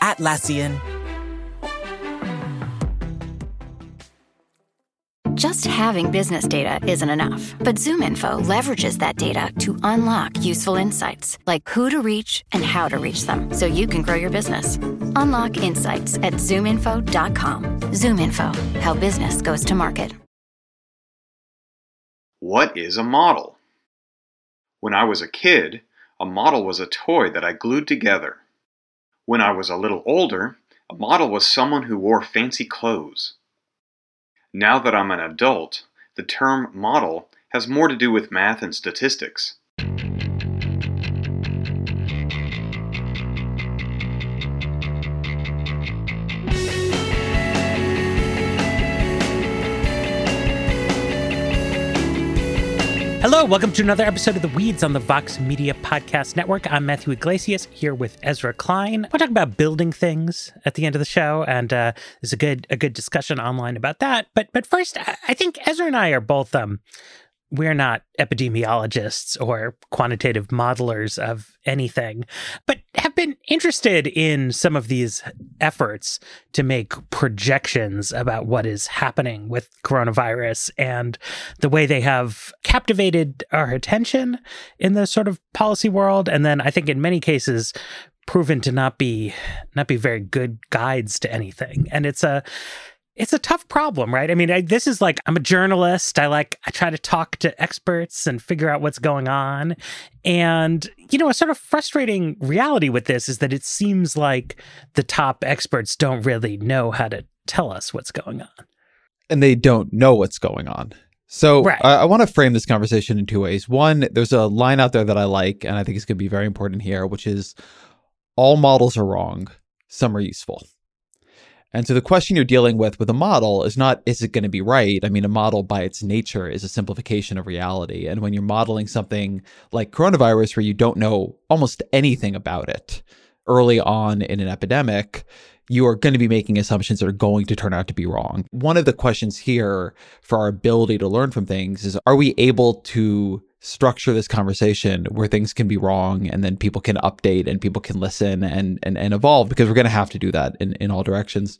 Atlassian. Just having business data isn't enough, but ZoomInfo leverages that data to unlock useful insights like who to reach and how to reach them so you can grow your business. Unlock insights at zoominfo.com. ZoomInfo, how business goes to market. What is a model? When I was a kid, a model was a toy that I glued together. When I was a little older, a model was someone who wore fancy clothes. Now that I'm an adult, the term model has more to do with math and statistics. Hello, welcome to another episode of The Weeds on the Vox Media Podcast Network. I'm Matthew Yglesias here with Ezra Klein. We're talking about building things at the end of the show, and uh, there's a good a good discussion online about that. But but first, I think Ezra and I are both um we're not epidemiologists or quantitative modelers of anything, but have been interested in some of these efforts to make projections about what is happening with coronavirus and the way they have captivated our attention in the sort of policy world. And then I think in many cases, proven to not be not be very good guides to anything and it's a it's a tough problem, right? I mean, I, this is like I'm a journalist. I like I try to talk to experts and figure out what's going on. And you know, a sort of frustrating reality with this is that it seems like the top experts don't really know how to tell us what's going on. And they don't know what's going on. So right. I, I want to frame this conversation in two ways. One, there's a line out there that I like, and I think it's going to be very important here, which is all models are wrong. Some are useful. And so the question you're dealing with with a model is not, is it going to be right? I mean, a model by its nature is a simplification of reality. And when you're modeling something like coronavirus, where you don't know almost anything about it early on in an epidemic, you are going to be making assumptions that are going to turn out to be wrong. One of the questions here for our ability to learn from things is are we able to structure this conversation where things can be wrong and then people can update and people can listen and and, and evolve because we're going to have to do that in, in all directions.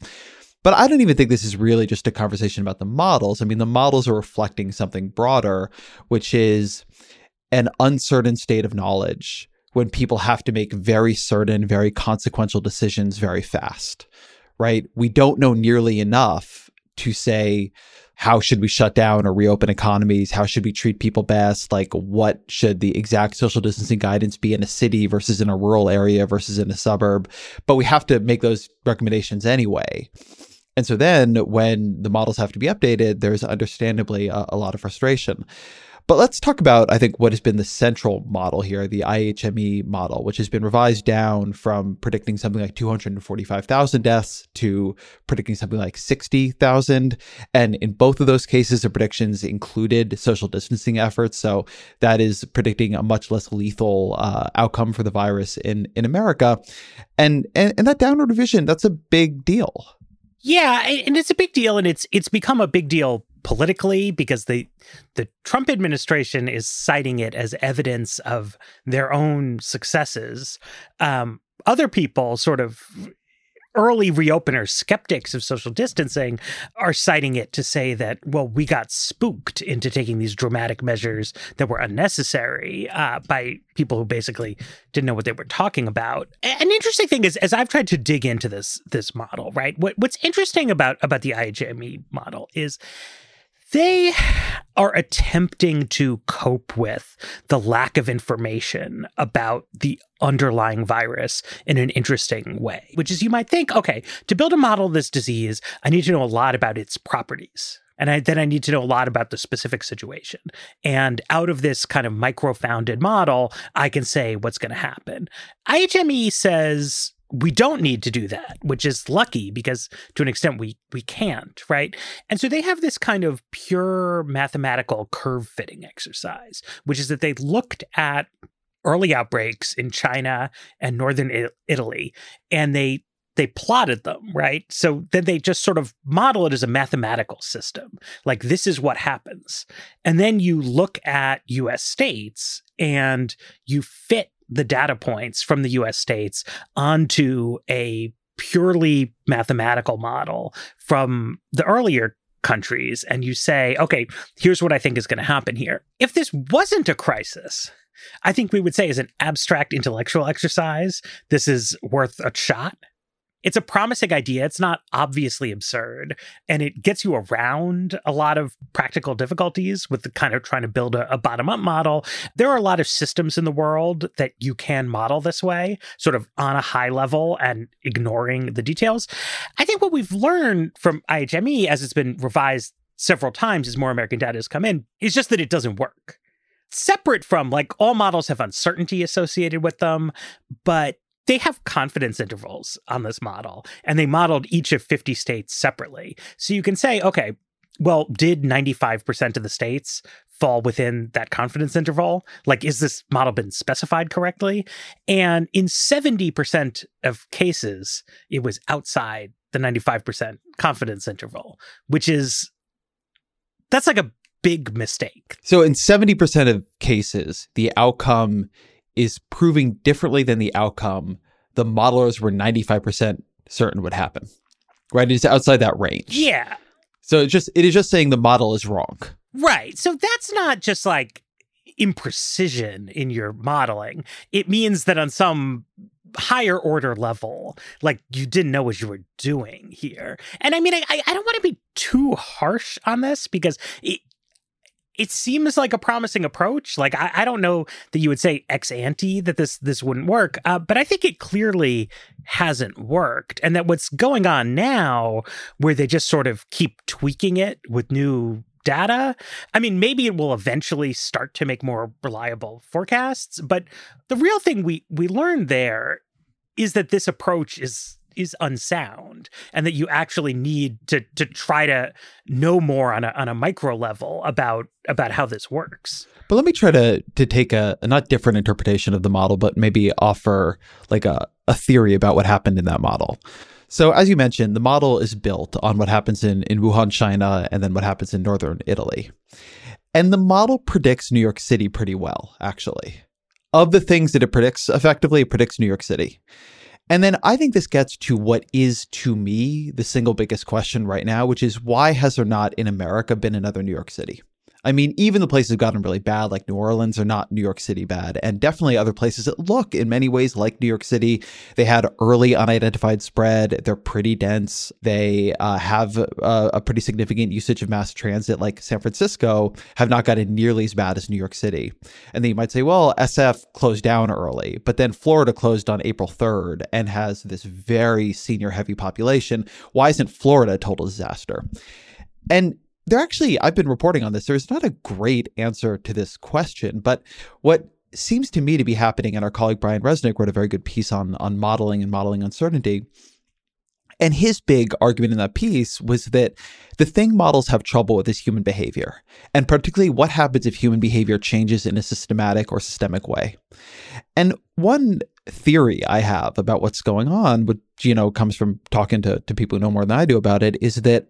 But i don't even think this is really just a conversation about the models. I mean the models are reflecting something broader which is an uncertain state of knowledge when people have to make very certain very consequential decisions very fast right? We don't know nearly enough to say how should we shut down or reopen economies? How should we treat people best? Like, what should the exact social distancing guidance be in a city versus in a rural area versus in a suburb? But we have to make those recommendations anyway. And so then when the models have to be updated, there's understandably a, a lot of frustration. But let's talk about, I think, what has been the central model here, the IHME model, which has been revised down from predicting something like 245,000 deaths to predicting something like 60,000. And in both of those cases, the predictions included social distancing efforts. So that is predicting a much less lethal uh, outcome for the virus in, in America. And, and, and that downward revision, that's a big deal. Yeah, and it's a big deal, and it's it's become a big deal politically because the the Trump administration is citing it as evidence of their own successes. Um, other people, sort of early reopeners, skeptics of social distancing, are citing it to say that, well, we got spooked into taking these dramatic measures that were unnecessary uh, by people who basically didn't know what they were talking about. An interesting thing is, as I've tried to dig into this this model, right? What, what's interesting about about the IHME model is they are attempting to cope with the lack of information about the underlying virus in an interesting way, which is you might think, okay, to build a model of this disease, I need to know a lot about its properties. And I, then I need to know a lot about the specific situation. And out of this kind of micro founded model, I can say what's going to happen. IHME says we don't need to do that, which is lucky because to an extent we we can't, right? And so they have this kind of pure mathematical curve fitting exercise, which is that they looked at early outbreaks in China and northern Italy and they they plotted them, right? So then they just sort of model it as a mathematical system. Like this is what happens. And then you look at US states and you fit the data points from the US states onto a purely mathematical model from the earlier countries and you say, okay, here's what I think is going to happen here. If this wasn't a crisis, I think we would say as an abstract intellectual exercise, this is worth a shot it's a promising idea. It's not obviously absurd, and it gets you around a lot of practical difficulties with the kind of trying to build a, a bottom up model. There are a lot of systems in the world that you can model this way, sort of on a high level and ignoring the details. I think what we've learned from IHME as it's been revised several times as more American data has come in is just that it doesn't work separate from like all models have uncertainty associated with them, but they have confidence intervals on this model and they modeled each of 50 states separately. So you can say, okay, well, did 95% of the states fall within that confidence interval? Like, is this model been specified correctly? And in 70% of cases, it was outside the 95% confidence interval, which is that's like a big mistake. So, in 70% of cases, the outcome is proving differently than the outcome the modelers were 95% certain would happen. Right? It's outside that range. Yeah. So it's just it is just saying the model is wrong. Right. So that's not just like imprecision in your modeling. It means that on some higher order level, like you didn't know what you were doing here. And I mean, I, I don't want to be too harsh on this because it, it seems like a promising approach. Like I, I, don't know that you would say ex ante that this this wouldn't work, uh, but I think it clearly hasn't worked, and that what's going on now, where they just sort of keep tweaking it with new data. I mean, maybe it will eventually start to make more reliable forecasts, but the real thing we we learned there is that this approach is is unsound and that you actually need to to try to know more on a on a micro level about about how this works. But let me try to to take a, a not different interpretation of the model, but maybe offer like a, a theory about what happened in that model. So, as you mentioned, the model is built on what happens in, in Wuhan, China, and then what happens in northern Italy. And the model predicts New York City pretty well, actually. Of the things that it predicts, effectively, it predicts New York City. And then I think this gets to what is to me the single biggest question right now, which is why has there not in America been another New York City? I mean, even the places have gotten really bad, like New Orleans, are not New York City bad. And definitely other places that look in many ways like New York City. They had early unidentified spread. They're pretty dense. They uh, have a, a, pretty significant usage of mass transit, like San Francisco, have not gotten nearly as bad as New York City. And then you might say, well, SF closed down early, but then Florida closed on April 3rd and has this very senior heavy population. Why isn't Florida a total disaster? And there actually, I've been reporting on this. There's not a great answer to this question, but what seems to me to be happening, and our colleague Brian Resnick wrote a very good piece on on modeling and modeling uncertainty. And his big argument in that piece was that the thing models have trouble with is human behavior, and particularly what happens if human behavior changes in a systematic or systemic way. And one theory I have about what's going on, which you know comes from talking to, to people who know more than I do about it, is that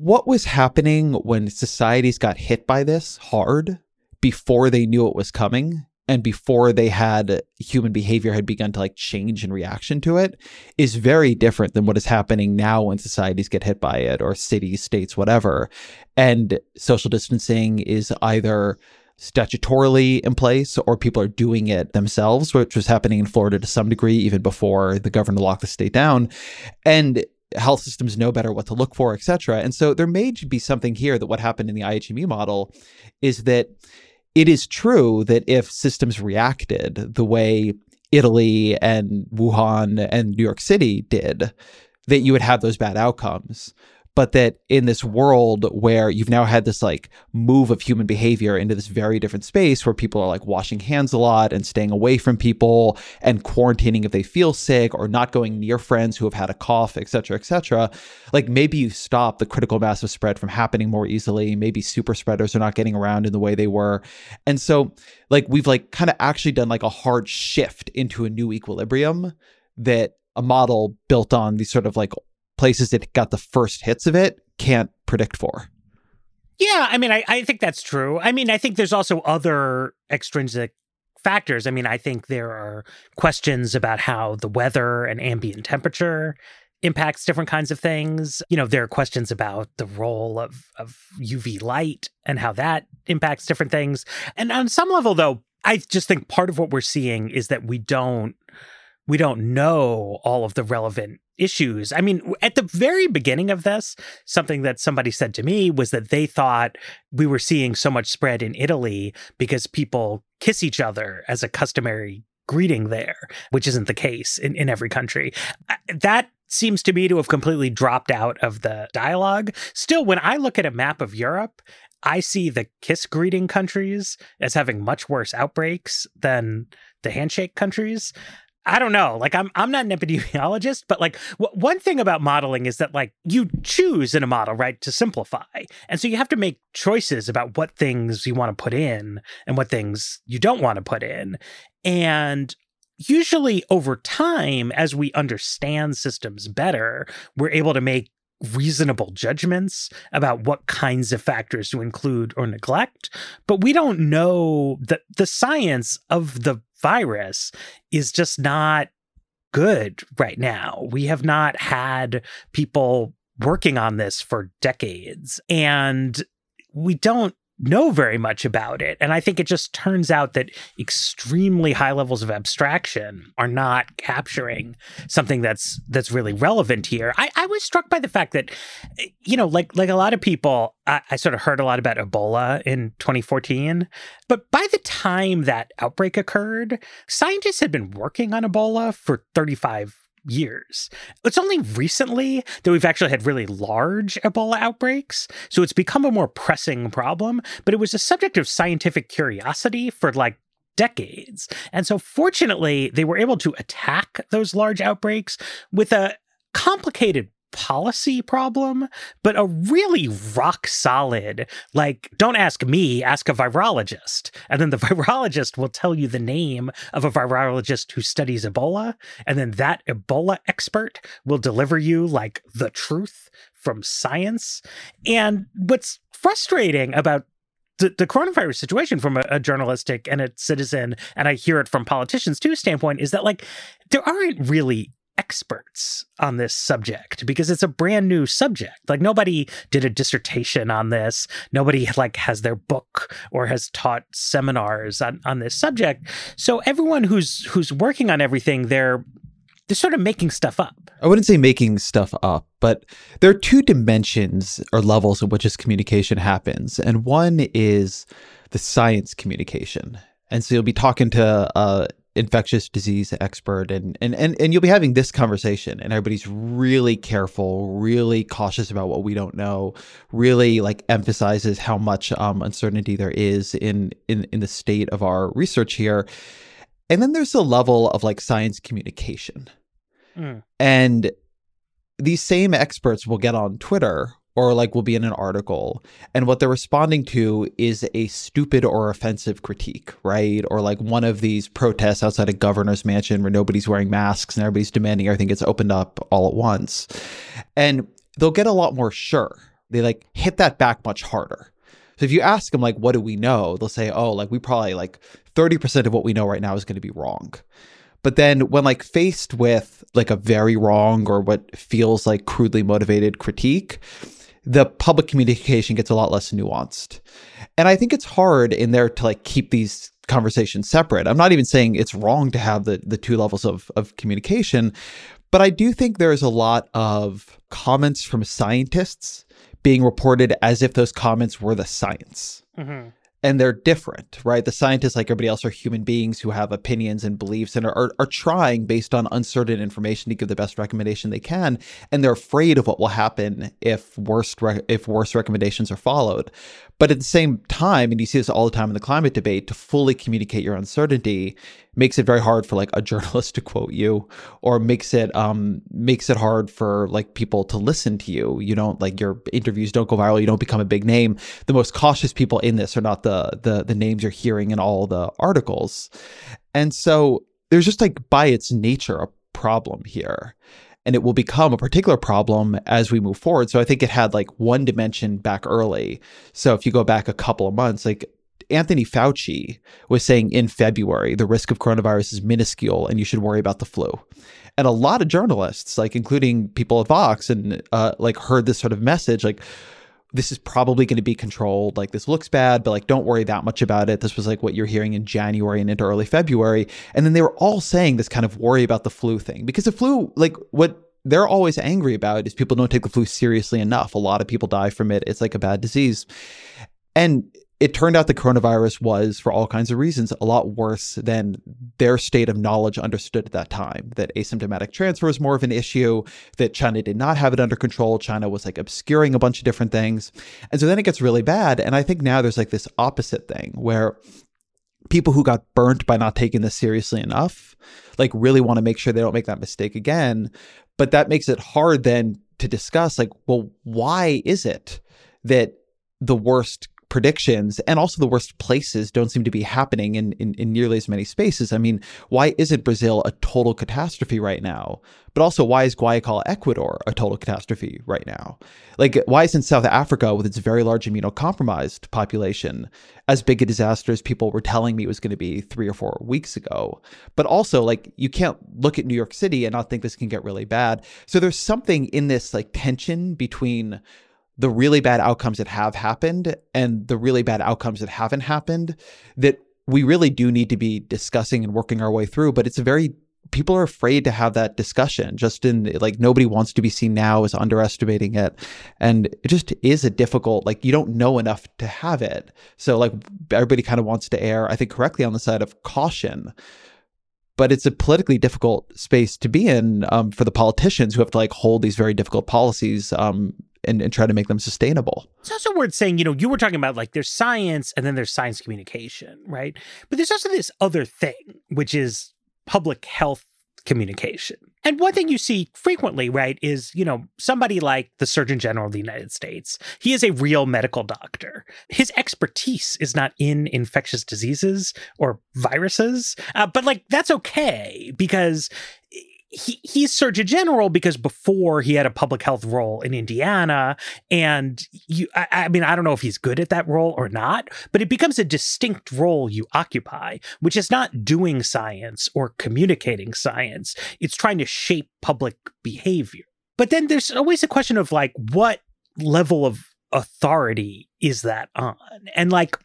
what was happening when societies got hit by this hard before they knew it was coming and before they had human behavior had begun to like change in reaction to it is very different than what is happening now when societies get hit by it or cities states whatever. And social distancing is either statutorily in place or people are doing it themselves which was happening in Florida to some degree even before the governor locked the state down. And health systems know better what to look for, et cetera. And so there may be something here that what happened in the IHME model is that it is true that if systems reacted the way Italy and Wuhan and New York City did, that you would have those bad outcomes. But that in this world where you've now had this like move of human behavior into this very different space where people are like washing hands a lot and staying away from people and quarantining if they feel sick or not going near friends who have had a cough, et cetera, et cetera, like maybe you stop the critical mass of spread from happening more easily. Maybe super spreaders are not getting around in the way they were. And so like we've like kind of actually done like a hard shift into a new equilibrium that a model built on these sort of like places that got the first hits of it can't predict for. Yeah, I mean, I, I think that's true. I mean, I think there's also other extrinsic factors. I mean, I think there are questions about how the weather and ambient temperature impacts different kinds of things. You know, there are questions about the role of, of UV light and how that impacts different things. And on some level, though, I just think part of what we're seeing is that we don't we don't know all of the relevant issues. I mean, at the very beginning of this, something that somebody said to me was that they thought we were seeing so much spread in Italy because people kiss each other as a customary greeting there, which isn't the case in, in every country. Uh, that seems to me to have completely dropped out of the dialogue. Still, when I look at a map of Europe, I see the kiss greeting countries as having much worse outbreaks than the handshake countries. I don't know. Like I'm I'm not an epidemiologist, but like w- one thing about modeling is that like you choose in a model, right, to simplify. And so you have to make choices about what things you want to put in and what things you don't want to put in. And usually over time as we understand systems better, we're able to make reasonable judgments about what kinds of factors to include or neglect but we don't know that the science of the virus is just not good right now. We have not had people working on this for decades and we don't know very much about it. And I think it just turns out that extremely high levels of abstraction are not capturing something that's that's really relevant here. I, I was struck by the fact that, you know, like like a lot of people, I, I sort of heard a lot about Ebola in 2014. But by the time that outbreak occurred, scientists had been working on Ebola for 35 years. It's only recently that we've actually had really large Ebola outbreaks, so it's become a more pressing problem, but it was a subject of scientific curiosity for like decades. And so fortunately, they were able to attack those large outbreaks with a complicated policy problem, but a really rock solid, like, don't ask me, ask a virologist. And then the virologist will tell you the name of a virologist who studies Ebola. And then that Ebola expert will deliver you like the truth from science. And what's frustrating about the, coronavirus situation from a, journalistic and a citizen, and I hear it from politicians too, standpoint is that like there aren't really experts on this subject because it's a brand new subject. Like nobody did a dissertation on this. Nobody like has their book or has taught seminars on, on this subject. So everyone who's who's working on everything, they're they're sort of making stuff up. I wouldn't say making stuff up, but there are two dimensions or levels in which this communication happens. And one is the science communication. And so you'll be talking to uh, infectious disease expert and, and and and you'll be having this conversation and everybody's really careful really cautious about what we don't know really like emphasizes how much um, uncertainty there is in in in the state of our research here and then there's the level of like science communication mm. and these same experts will get on twitter or like will be in an article. And what they're responding to is a stupid or offensive critique right? Or like one of these protests outside a governor's mansion where nobody's wearing masks and everybody's demanding everything gets opened up all at once. And they'll get a lot more sure. They like hit that back much harder. So if you ask them like what do we know? They'll say oh like we probably like 30% of what we know right now is going to be wrong. But then when like faced with like a very wrong or what feels like crudely motivated critique the public communication gets a lot less nuanced. And I think it's hard in there to like keep these conversations separate. I'm not even saying it's wrong to have the the two levels of of communication, but I do think there's a lot of comments from scientists being reported as if those comments were the science. Mm-hmm. And they're different, right? The scientists, like everybody else, are human beings who have opinions and beliefs and are, are, trying, based on uncertain information, to give the best recommendation they can. And they're afraid of what will happen if worst re- if worse recommendations are followed. But at the same time, and you see this all the time in the climate debate, to fully communicate your uncertainty makes it very hard for like a journalist to quote you, or makes it um makes it hard for like people to listen to you. You don't like your interviews don't go viral. You don't become a big name. The most cautious people in this are not the the the names you're hearing in all the articles, and so there's just like by its nature a problem here and it will become a particular problem as we move forward. So I think it had like one dimension back early. So if you go back a couple of months, like Anthony Fauci was saying in February, the risk of coronavirus is minuscule and you should worry about the flu. And a lot of journalists, like including people at Vox, and uh, like heard this sort of message, like this is probably going to be controlled. Like this looks bad, but like don't worry that much about it. This was like what you're hearing in January and into early February. And then they were all saying this kind of worry about the flu thing because the flu, like what they're always angry about is people don't take the flu seriously enough. A lot of people die from it. It's like a bad disease. And it turned out the coronavirus was, for all kinds of reasons, a lot worse than their state of knowledge understood at that time. That asymptomatic transfer was more of an issue, that China did not have it under control. China was like obscuring a bunch of different things. And so then it gets really bad. And I think now there's like this opposite thing where people who got burnt by not taking this seriously enough, like really want to make sure they don't make that mistake again. But that makes it hard then to discuss, like, well, why is it that the worst predictions and also the worst places don't seem to be happening in, in, in, nearly as many spaces. I mean, why isn't Brazil a total catastrophe right now? But also, why is Guayaquil, Ecuador a total catastrophe right now? Like, why isn't South Africa, with its very large immunocompromised population, as big a disaster as people were telling me it was going to be three or four weeks ago? But also, like, you can't look at New York City and not think this can get really bad. So there's something in this, like, tension between the really bad outcomes that have happened and the really bad outcomes that haven't happened that we really do need to be discussing and working our way through. But it's a very people are afraid to have that discussion. Just in like nobody wants to be seen now as underestimating it. And it just is a difficult like you don't know enough to have it. So like everybody kind of wants to err i think correctly on the side of caution. But it's a politically difficult space to be in um, for the politicians who have to like hold these very difficult policies um, and, and try to make them sustainable. It's also worth saying, you know, you were talking about like there's science and then there's science communication, right? But there's also this other thing, which is public health communication. And one thing you see frequently, right, is, you know, somebody like the Surgeon General of the United States. He is a real medical doctor. His expertise is not in infectious diseases or viruses, uh, but like that's okay because he, he's Surgeon General because before he had a public health role in Indiana. And you, I, I, mean, I don't know if he's good at that role or not, but it becomes a distinct role you occupy, which is not doing science or communicating science. It's trying to shape public behavior. But then there's always a question of like, what level of authority is that on? And like,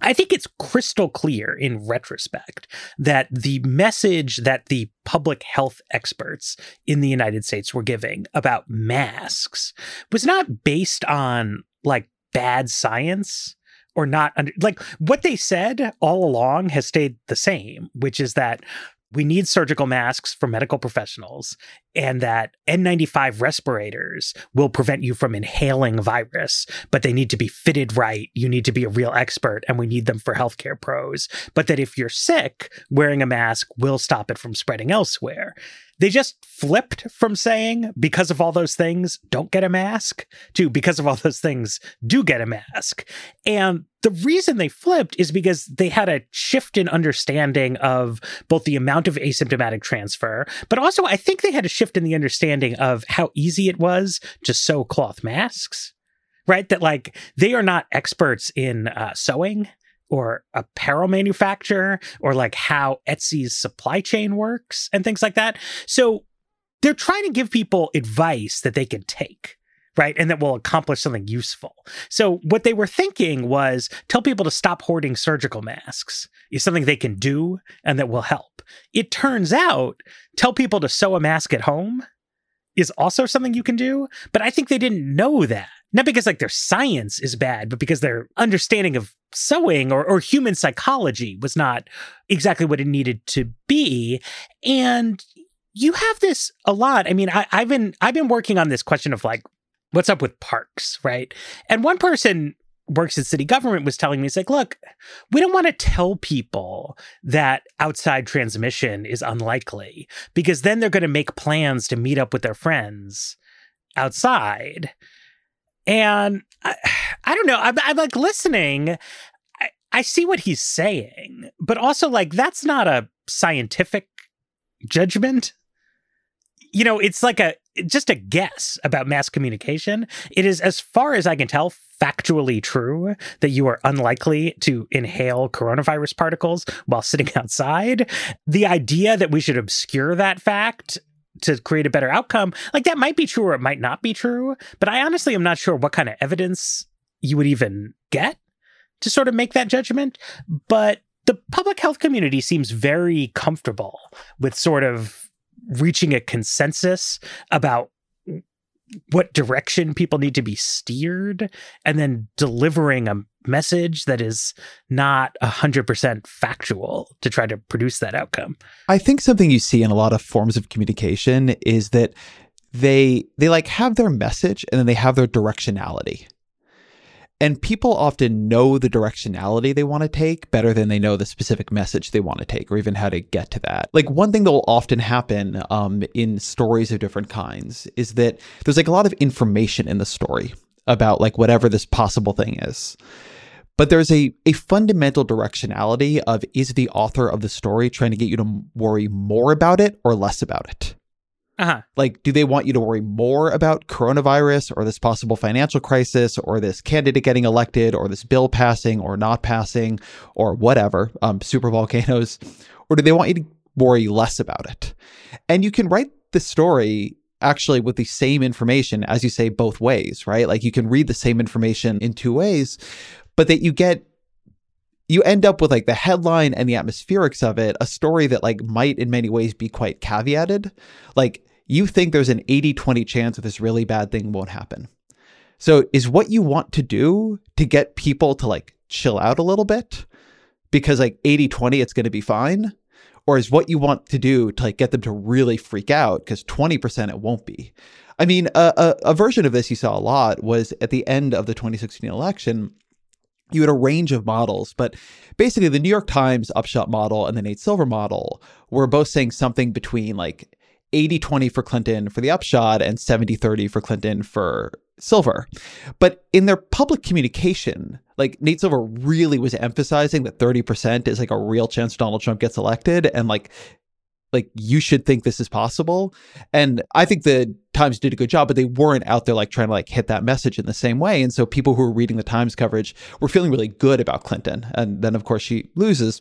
I think it's crystal clear in retrospect that the message that the public health experts in the United States were giving about masks was not based on like bad science or not under like what they said all along has stayed the same, which is that we need surgical masks for medical professionals and that N95 respirators will prevent you from inhaling virus, but they need to be fitted right. You need to be a real expert and we need them for healthcare pros. But that if you're sick, wearing a mask will stop it from spreading elsewhere. They just flipped from saying, because of all those things, don't get a mask, to because of all those things, do get a mask. And the reason they flipped is because they had a shift in understanding of both the amount of asymptomatic transfer, but also I think they had a shift in the understanding of how easy it was to sew cloth masks, right? That like they are not experts in uh, sewing or apparel manufacture or like how Etsy's supply chain works and things like that. So they're trying to give people advice that they can take. Right. And that will accomplish something useful. So, what they were thinking was tell people to stop hoarding surgical masks is something they can do and that will help. It turns out, tell people to sew a mask at home is also something you can do. But I think they didn't know that not because like their science is bad, but because their understanding of sewing or, or human psychology was not exactly what it needed to be. And you have this a lot. I mean, I, I've been I've been working on this question of like, what's up with parks, right? And one person works in city government was telling me, it's like, look, we don't want to tell people that outside transmission is unlikely because then they're going to make plans to meet up with their friends outside. And I, I don't know. I'm, I'm like listening. I, I see what he's saying, but also like that's not a scientific judgment. You know, it's like a just a guess about mass communication. It is, as far as I can tell, factually true that you are unlikely to inhale coronavirus particles while sitting outside. The idea that we should obscure that fact to create a better outcome, like that might be true or it might not be true. But I honestly am not sure what kind of evidence you would even get to sort of make that judgment. But the public health community seems very comfortable with sort of reaching a consensus about what direction people need to be steered and then delivering a message that is not 100% factual to try to produce that outcome. I think something you see in a lot of forms of communication is that they they like have their message and then they have their directionality. And people often know the directionality they want to take better than they know the specific message they want to take or even how to get to that. Like one thing that will often happen um, in stories of different kinds is that there's like a lot of information in the story about like whatever this possible thing is. But there's a, a fundamental directionality of is the author of the story trying to get you to worry more about it or less about it? Uh-huh. Like, do they want you to worry more about coronavirus or this possible financial crisis or this candidate getting elected or this bill passing or not passing or whatever, um, super volcanoes? Or do they want you to worry less about it? And you can write the story actually with the same information, as you say, both ways, right? Like you can read the same information in two ways, but that you get you end up with like the headline and the atmospherics of it, a story that like might in many ways be quite caveated. Like you think there's an 80 20 chance that this really bad thing won't happen. So, is what you want to do to get people to like chill out a little bit because like 80 20 it's going to be fine? Or is what you want to do to like get them to really freak out because 20% it won't be? I mean, a, a, a version of this you saw a lot was at the end of the 2016 election you had a range of models, but basically the New York Times upshot model and the Nate Silver model were both saying something between like 80 20 for Clinton for the upshot and 70 30 for Clinton for Silver. But in their public communication, like Nate Silver really was emphasizing that 30% is like a real chance Donald Trump gets elected. And like like you should think this is possible. And i think the times did a good job but they weren't out there like trying to like hit that message in the same way. And so people who were reading the times coverage were feeling really good about clinton. And then of course she loses.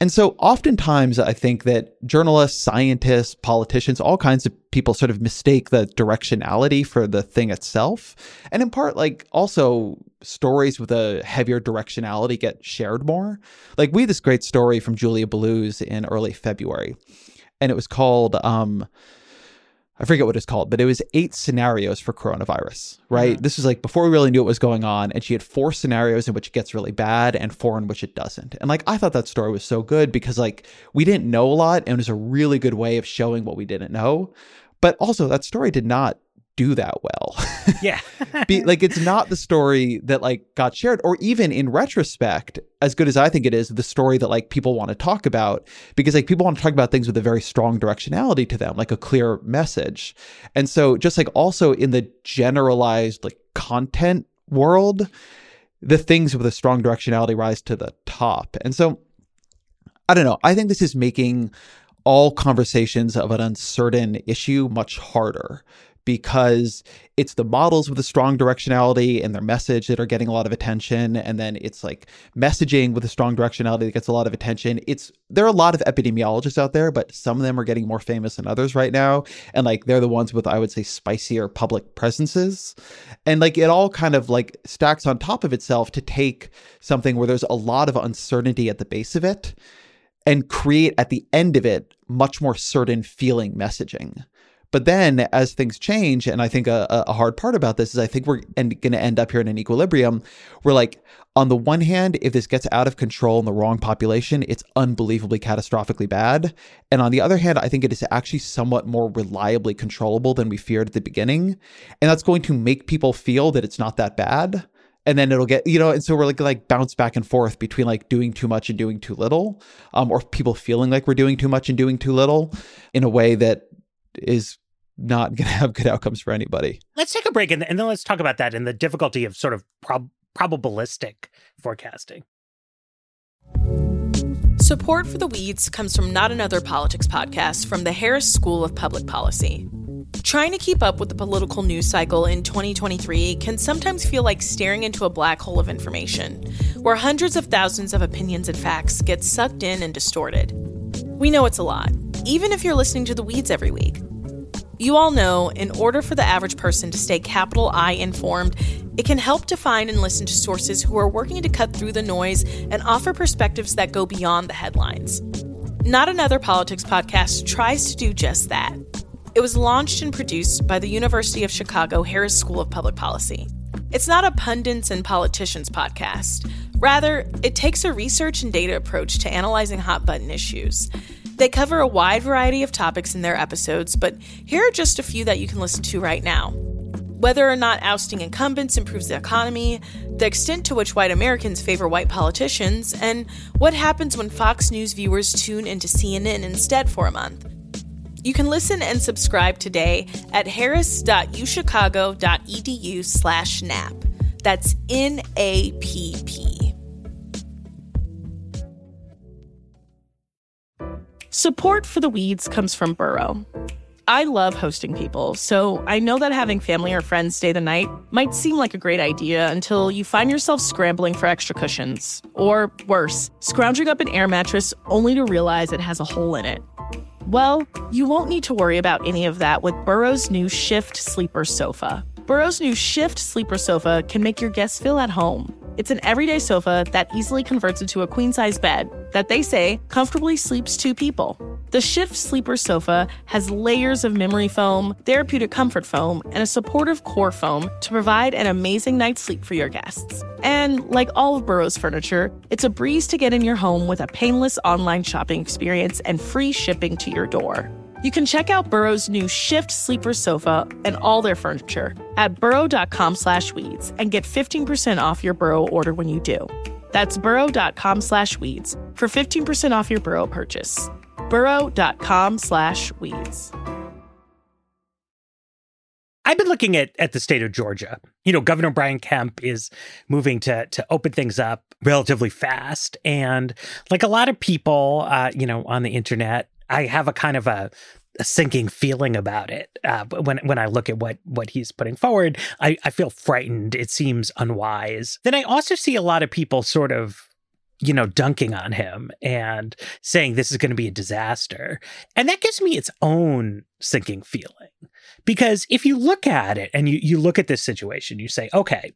And so oftentimes i think that journalists scientists politicians all kinds of people sort of mistake the directionality for the thing itself. And in part like also stories with a heavier directionality get shared more. Like we had this great story from Julia Belluz in early february and it was called um, I forget what it's called, but it was eight scenarios for coronavirus, right? Mm-hmm. This was like before we really knew what was going on. And she had four scenarios in which it gets really bad and four in which it doesn't. And like, I thought that story was so good because like we didn't know a lot and it was a really good way of showing what we didn't know. But also, that story did not do that well. Yeah. Be, like it's not the story that like got shared or even in retrospect as good as I think it is the story that like people want to talk about because like people want to talk about things with a very strong directionality to them like a clear message. And so just like also in the generalized like content world the things with a strong directionality rise to the top. And so I don't know. I think this is making all conversations of an uncertain issue much harder because it's the models with a strong directionality and their message that are getting a lot of attention and then it's like messaging with a strong directionality that gets a lot of attention. It's there are a lot of epidemiologists out there but some of them are getting more famous than others right now and like they're the ones with i would say spicier public presences. And like it all kind of like stacks on top of itself to take something where there's a lot of uncertainty at the base of it and create at the end of it much more certain feeling messaging But then as things change, and I think a, a hard part about this is I think we're going to end up here in an equilibrium where, like, on the one hand, if this gets out of control in the wrong population, it's unbelievably catastrophically bad. And on the other hand, I think it is actually somewhat more reliably controllable than we feared at the beginning. And that's going to make people feel that it's not that bad. And then it'll get, you know, and so we're like like bounce back and forth between like doing too much and doing too little, um, or people feeling like we're doing too much and doing too little in a way that is not going to have good outcomes for anybody. Let's take a break and, and then let's talk about that and the difficulty of sort of prob- probabilistic forecasting. Support for the Weeds comes from Not Another Politics podcast from the Harris School of Public Policy. Trying to keep up with the political news cycle in 2023 can sometimes feel like staring into a black hole of information, where hundreds of thousands of opinions and facts get sucked in and distorted. We know it's a lot, even if you're listening to the weeds every week. You all know, in order for the average person to stay capital I informed, it can help to find and listen to sources who are working to cut through the noise and offer perspectives that go beyond the headlines. Not Another Politics podcast tries to do just that. It was launched and produced by the University of Chicago Harris School of Public Policy. It's not a pundits and politicians podcast. Rather, it takes a research and data approach to analyzing hot button issues. They cover a wide variety of topics in their episodes, but here are just a few that you can listen to right now whether or not ousting incumbents improves the economy, the extent to which white Americans favor white politicians, and what happens when Fox News viewers tune into CNN instead for a month. You can listen and subscribe today at harris.uchicago.edu slash NAP. That's N-A-P-P. Support for the weeds comes from Burrow. I love hosting people, so I know that having family or friends stay the night might seem like a great idea until you find yourself scrambling for extra cushions. Or worse, scrounging up an air mattress only to realize it has a hole in it. Well, you won't need to worry about any of that with Burrow's new Shift Sleeper Sofa. Burrow's new Shift Sleeper Sofa can make your guests feel at home. It's an everyday sofa that easily converts into a queen size bed that they say comfortably sleeps two people. The Shift Sleeper Sofa has layers of memory foam, therapeutic comfort foam, and a supportive core foam to provide an amazing night's sleep for your guests. And like all of Burrow's furniture, it's a breeze to get in your home with a painless online shopping experience and free shipping to your door. You can check out Burrow's new Shift Sleeper Sofa and all their furniture at burrow.com slash weeds and get 15% off your Burrow order when you do. That's burrow.com slash weeds for 15% off your Burrow purchase. burrow.com slash weeds. I've been looking at, at the state of Georgia. You know, Governor Brian Kemp is moving to to open things up relatively fast, and like a lot of people, uh, you know, on the internet, I have a kind of a, a sinking feeling about it. Uh, when when I look at what what he's putting forward, I, I feel frightened. It seems unwise. Then I also see a lot of people sort of you know, dunking on him and saying this is going to be a disaster. And that gives me its own sinking feeling. Because if you look at it and you, you look at this situation, you say, okay,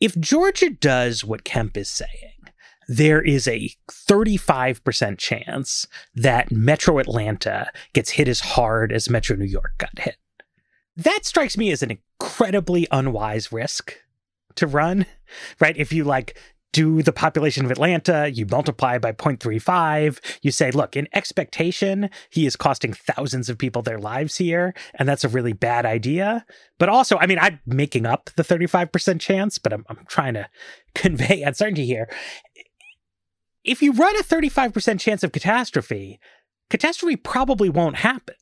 if Georgia does what Kemp is saying, there is a 35% chance that Metro Atlanta gets hit as hard as Metro New York got hit. That strikes me as an incredibly unwise risk to run, right? If you like do the population of Atlanta, you multiply by 0.35, you say, look, in expectation, he is costing thousands of people their lives here, and that's a really bad idea. But also, I mean, I'm making up the 35% chance, but I'm, I'm trying to convey uncertainty here if you run a 35% chance of catastrophe, catastrophe probably won't happen.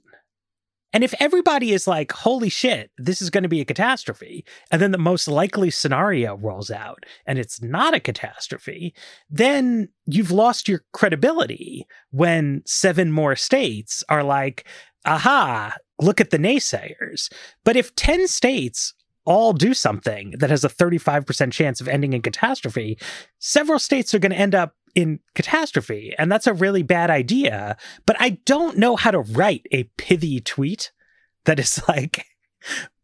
And if everybody is like, holy shit, this is going to be a catastrophe, and then the most likely scenario rolls out and it's not a catastrophe, then you've lost your credibility when seven more states are like, aha, look at the naysayers. But if 10 states all do something that has a 35% chance of ending in catastrophe, several states are going to end up in catastrophe. And that's a really bad idea. But I don't know how to write a pithy tweet that is like,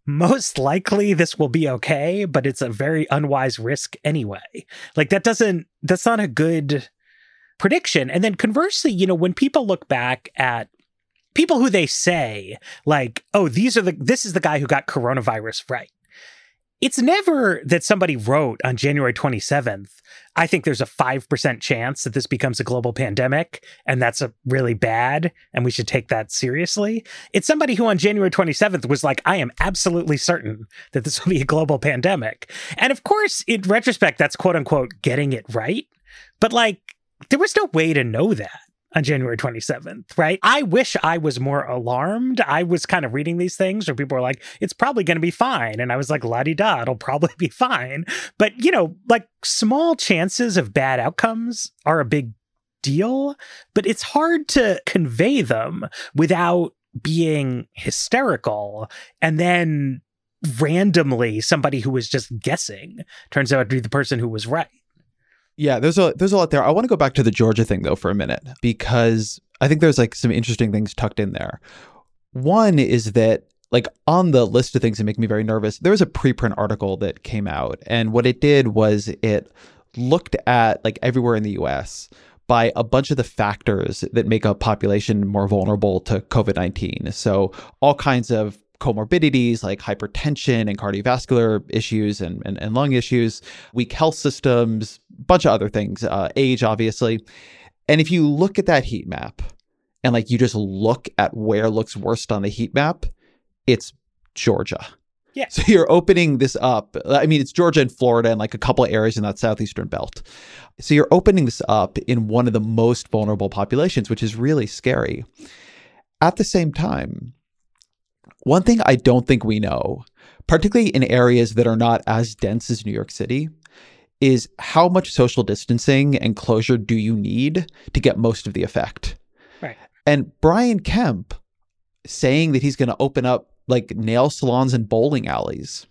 most likely this will be okay, but it's a very unwise risk anyway. Like that doesn't, that's not a good prediction. And then conversely, you know, when people look back at people who they say like, oh, these are the this is the guy who got coronavirus right. It's never that somebody wrote on January 27th, I think there's a 5% chance that this becomes a global pandemic and that's a really bad and we should take that seriously. It's somebody who on January 27th was like, I am absolutely certain that this will be a global pandemic. And of course, in retrospect, that's quote unquote getting it right. But like, there was no way to know that on January 27th, right? I wish I was more alarmed. I was kind of reading these things where people were like, it's probably going to be fine. And I was like, la di da, it'll probably be fine. But, you know, like small chances of bad outcomes are a big deal, but it's hard to convey them without being hysterical and then randomly somebody who was just guessing turns out to be the person who was right. Yeah, there's a there's a lot there. I want to go back to the Georgia thing though for a minute because I think there's like some interesting things tucked in there. One is that like on the list of things that make me very nervous, there was a preprint article that came out and what it did was it looked at like everywhere in the US by a bunch of the factors that make a population more vulnerable to COVID-19. So all kinds of comorbidities like hypertension and cardiovascular issues and, and, and lung issues, weak health systems, bunch of other things, uh, age, obviously. And if you look at that heat map and like you just look at where looks worst on the heat map, it's Georgia. Yeah. So you're opening this up. I mean, it's Georgia and Florida and like a couple of areas in that southeastern belt. So you're opening this up in one of the most vulnerable populations, which is really scary. At the same time, one thing I don't think we know, particularly in areas that are not as dense as New York City, is how much social distancing and closure do you need to get most of the effect? Right. And Brian Kemp saying that he's going to open up like nail salons and bowling alleys.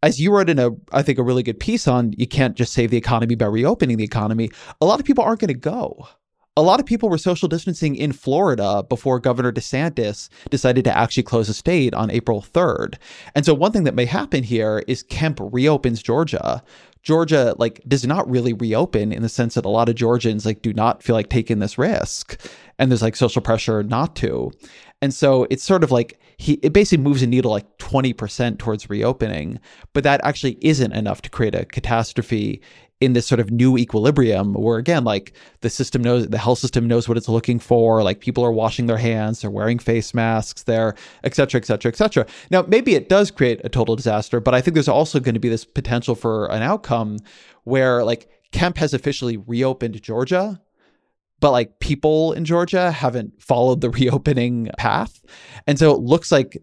As you wrote in a, I think, a really good piece on, you can't just save the economy by reopening the economy. A lot of people aren't going to go a lot of people were social distancing in Florida before Governor DeSantis decided to actually close the state on April 3rd. And so one thing that may happen here is Kemp reopens Georgia. Georgia like does not really reopen in the sense that a lot of Georgians like do not feel like taking this risk and there's like social pressure not to. And so it's sort of like he it basically moves a needle like 20% towards reopening, but that actually isn't enough to create a catastrophe in this sort of new equilibrium where again like the system knows the health system knows what it's looking for like people are washing their hands they're wearing face masks they're et cetera et cetera et cetera. Now maybe it does create a total disaster but i think there's also going to be this potential for an outcome where like kemp has officially reopened georgia but like people in georgia haven't followed the reopening path. And so it looks like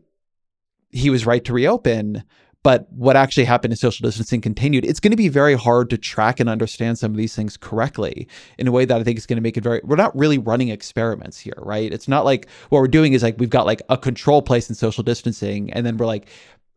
he was right to reopen but what actually happened in social distancing continued. It's going to be very hard to track and understand some of these things correctly in a way that I think is going to make it very. We're not really running experiments here, right? It's not like what we're doing is like we've got like a control place in social distancing, and then we're like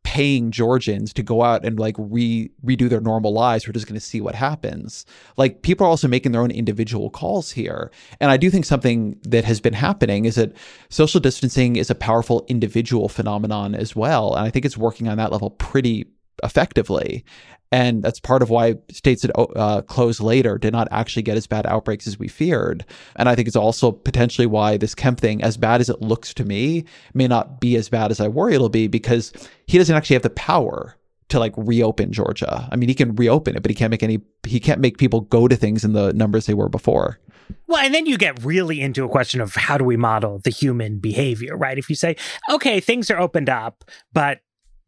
paying Georgians to go out and like re redo their normal lives. We're just going to see what happens. Like people are also making their own individual calls here. And I do think something that has been happening is that social distancing is a powerful individual phenomenon as well. And I think it's working on that level pretty effectively. And that's part of why states that uh, closed later did not actually get as bad outbreaks as we feared. And I think it's also potentially why this Kemp thing, as bad as it looks to me, may not be as bad as I worry it'll be because he doesn't actually have the power to like reopen Georgia. I mean, he can reopen it, but he can't make any, he can't make people go to things in the numbers they were before. Well, and then you get really into a question of how do we model the human behavior, right? If you say, okay, things are opened up, but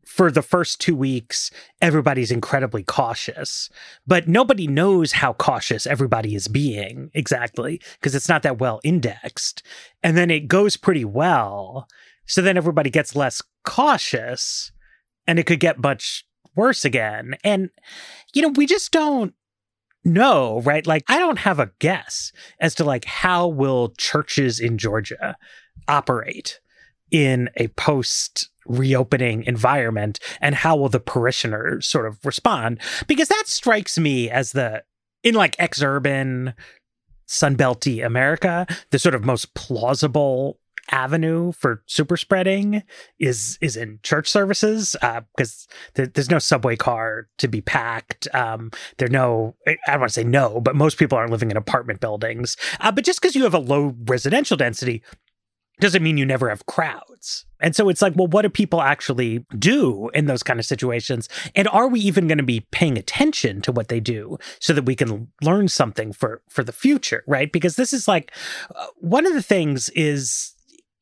for the first two weeks, everybody's incredibly cautious, but nobody knows how cautious everybody is being exactly because it's not that well indexed. And then it goes pretty well. So then everybody gets less cautious and it could get much worse again. And, you know, we just don't know, right? Like, I don't have a guess as to like how will churches in Georgia operate in a post reopening environment and how will the parishioners sort of respond? Because that strikes me as the in like exurban sunbelty america the sort of most plausible avenue for super spreading is is in church services because uh, there's no subway car to be packed um there no i don't want to say no but most people aren't living in apartment buildings uh, but just because you have a low residential density doesn't mean you never have crowds. And so it's like, well, what do people actually do in those kind of situations? And are we even going to be paying attention to what they do so that we can learn something for for the future, right? Because this is like uh, one of the things is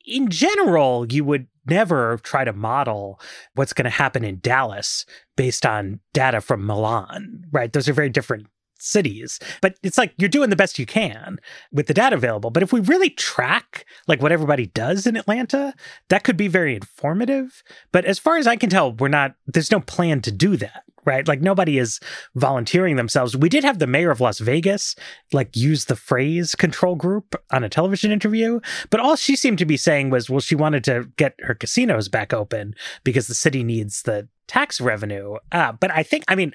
in general, you would never try to model what's going to happen in Dallas based on data from Milan, right? Those are very different cities. But it's like you're doing the best you can with the data available. But if we really track like what everybody does in Atlanta, that could be very informative. But as far as I can tell, we're not there's no plan to do that right? Like nobody is volunteering themselves. We did have the mayor of Las Vegas like use the phrase control group on a television interview, but all she seemed to be saying was, well, she wanted to get her casinos back open because the city needs the tax revenue. Uh, but I think, I mean,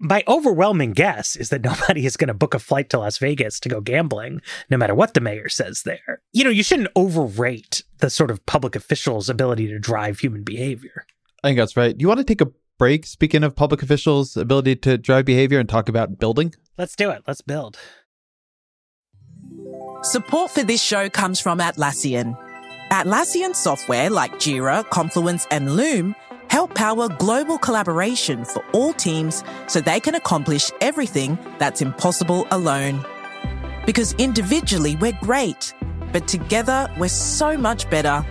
my overwhelming guess is that nobody is going to book a flight to Las Vegas to go gambling, no matter what the mayor says there. You know, you shouldn't overrate the sort of public officials' ability to drive human behavior. I think that's right. You want to take a break, speaking of public officials' ability to drive behavior, and talk about building? Let's do it. Let's build. Support for this show comes from Atlassian. Atlassian software like Jira, Confluence, and Loom help power global collaboration for all teams so they can accomplish everything that's impossible alone. Because individually we're great, but together we're so much better.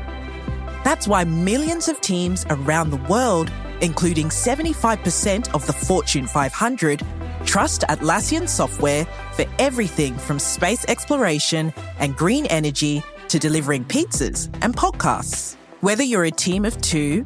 That's why millions of teams around the world, including 75% of the Fortune 500, trust Atlassian software for everything from space exploration and green energy to delivering pizzas and podcasts. Whether you're a team of two,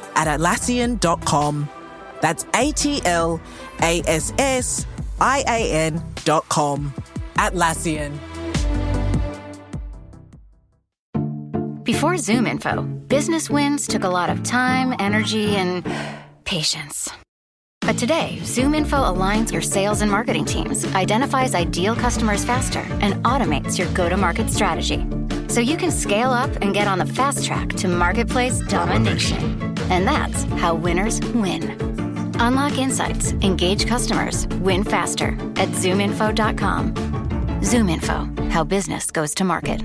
at Atlassian.com. That's A T L A S S I A N.com. Atlassian. Before ZoomInfo, business wins took a lot of time, energy, and patience. But today, ZoomInfo aligns your sales and marketing teams, identifies ideal customers faster, and automates your go to market strategy so you can scale up and get on the fast track to marketplace domination. And that's how winners win. Unlock insights, engage customers, win faster at zoominfo.com. ZoomInfo, how business goes to market.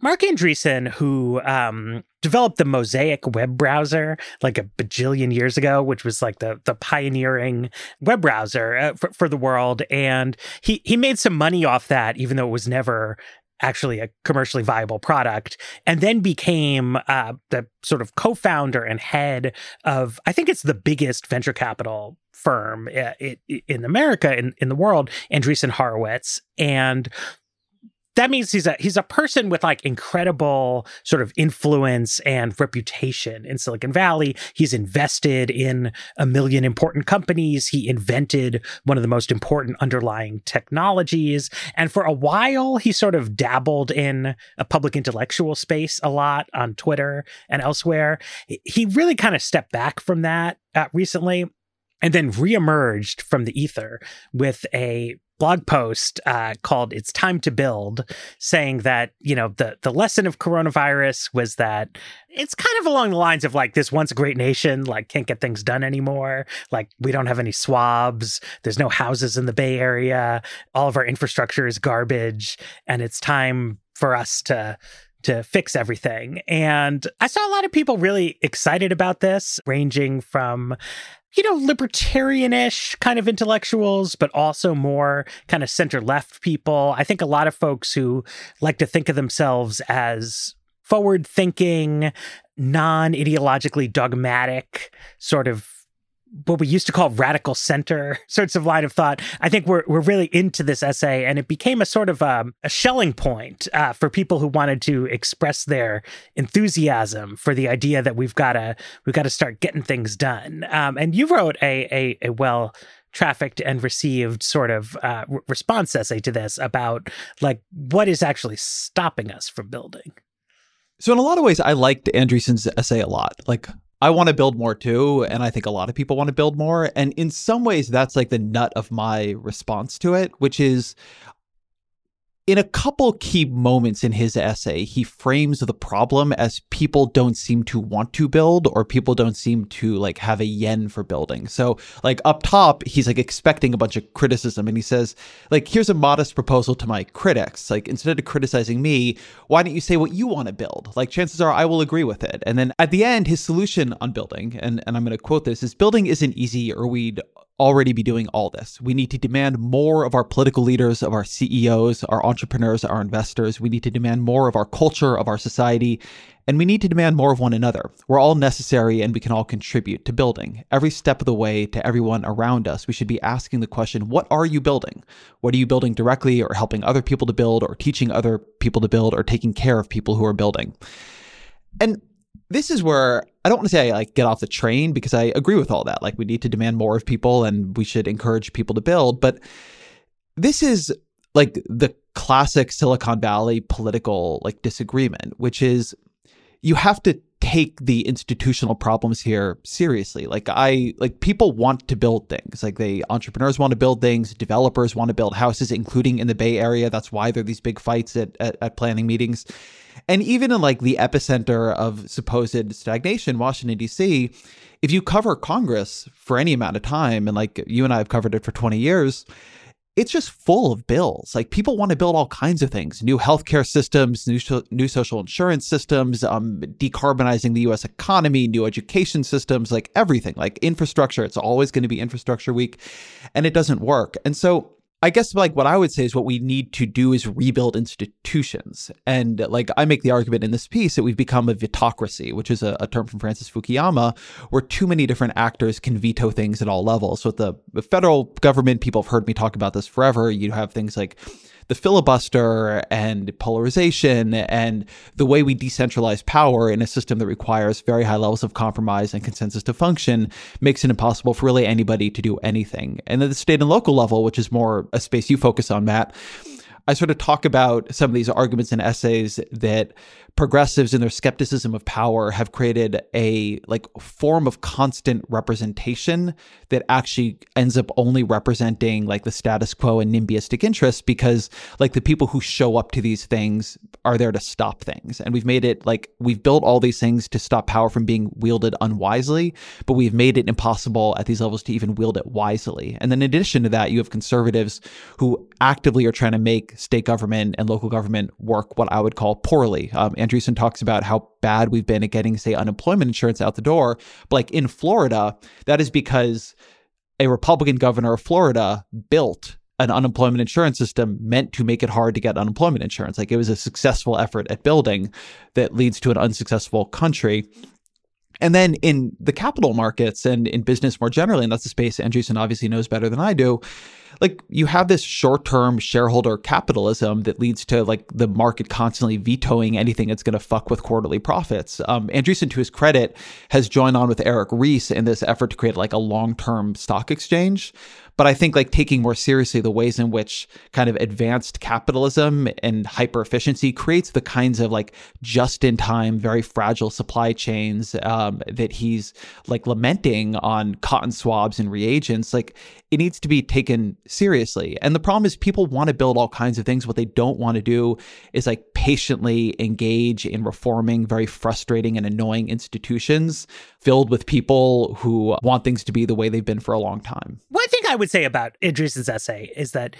Marc Andreessen, who um, developed the Mosaic web browser like a bajillion years ago, which was like the the pioneering web browser uh, for, for the world, and he he made some money off that, even though it was never actually a commercially viable product, and then became uh, the sort of co-founder and head of I think it's the biggest venture capital firm uh, in America in, in the world, Andreessen Horowitz, and that means he's a he's a person with like incredible sort of influence and reputation in Silicon Valley. He's invested in a million important companies. He invented one of the most important underlying technologies. And for a while, he sort of dabbled in a public intellectual space a lot on Twitter and elsewhere. He really kind of stepped back from that uh, recently and then reemerged from the ether with a blog post uh, called "It's Time to Build," saying that you know the the lesson of coronavirus was that it's kind of along the lines of like this once great nation like can't get things done anymore. Like we don't have any swabs. There's no houses in the Bay Area. All of our infrastructure is garbage, and it's time for us to to fix everything. And I saw a lot of people really excited about this, ranging from you know, libertarianish kind of intellectuals, but also more kind of center left people. I think a lot of folks who like to think of themselves as forward thinking, non ideologically dogmatic sort of what we used to call radical center sorts of line of thought. I think we're we're really into this essay, and it became a sort of um, a Schelling point uh, for people who wanted to express their enthusiasm for the idea that we've got to we've got to start getting things done. Um, and you wrote a a, a well trafficked and received sort of uh, response essay to this about like what is actually stopping us from building. So in a lot of ways, I liked Andreessen's essay a lot. Like I want to build more too, and I think a lot of people want to build more. And in some ways, that's like the nut of my response to it, which is in a couple key moments in his essay, he frames the problem as people don't seem to want to build or people don't seem to like have a yen for building. So, like up top, he's like expecting a bunch of criticism and he says, like, here's a modest proposal to my critics. Like, instead of criticizing me, why don't you say what you want to build? Like, chances are I will agree with it. And then at the end, his solution on building, and, and I'm going to quote this, is building isn't easy or we'd already be doing all this. We need to demand more of our political leaders, of our CEOs, our entrepreneurs, our investors. We need to demand more of our culture, of our society, and we need to demand more of one another. We're all necessary and we can all contribute to building. Every step of the way to everyone around us, we should be asking the question what are you building? What are you building directly, or helping other people to build, or teaching other people to build, or taking care of people who are building? And this is where I don't want to say I like get off the train because I agree with all that. Like we need to demand more of people and we should encourage people to build, but this is like the classic Silicon Valley political like disagreement, which is you have to take the institutional problems here seriously. Like I like people want to build things. Like they entrepreneurs want to build things, developers want to build houses, including in the Bay Area. That's why there are these big fights at, at, at planning meetings. And even in like the epicenter of supposed stagnation, Washington, D.C., if you cover Congress for any amount of time, and like you and I have covered it for 20 years, it's just full of bills. Like people want to build all kinds of things: new healthcare systems, new new social insurance systems, um, decarbonizing the U.S. economy, new education systems, like everything, like infrastructure. It's always going to be infrastructure week, and it doesn't work. And so I guess like what I would say is what we need to do is rebuild institutions. And like I make the argument in this piece that we've become a vetocracy, which is a, a, term from Francis Fukuyama, where too many different actors can veto things at all levels. So with the federal government, people have heard me talk about this forever. You have things like the filibuster and polarization and the way we decentralize power in a system that requires very high levels of compromise and consensus to function makes it impossible for really anybody to do anything. And at the state and local level, which is more a space you focus on, Matt, I sort of talk about some of these arguments and essays that progressives in their skepticism of power have created a like form of constant representation that actually ends up only representing like the status quo and NIMBYistic interests because like the people who show up to these things are there to stop things. And we've made it like we've built all these things to stop power from being wielded unwisely but we've made it impossible at these levels to even wield it wisely. And then in addition to that you have conservatives who actively are trying to make state government and local government work what I would call poorly um, Andreessen talks about how bad we've been at getting, say, unemployment insurance out the door. But like in Florida, that is because a Republican governor of Florida built an unemployment insurance system meant to make it hard to get unemployment insurance. Like it was a successful effort at building that leads to an unsuccessful country. And then in the capital markets and in business more generally, and that's the space Andreessen obviously knows better than I do, like you have this short-term shareholder capitalism that leads to like the market constantly vetoing anything that's going to fuck with quarterly profits. Um, Andreessen, to his credit, has joined on with Eric Ries in this effort to create like a long-term stock exchange. But I think like taking more seriously the ways in which kind of advanced capitalism and hyper efficiency creates the kinds of like just in time, very fragile supply chains um, that he's like lamenting on cotton swabs and reagents. Like it needs to be taken seriously. And the problem is people want to build all kinds of things. What they don't want to do is like patiently engage in reforming very frustrating and annoying institutions filled with people who want things to be the way they've been for a long time. One thing I would say about Andreessen's essay is that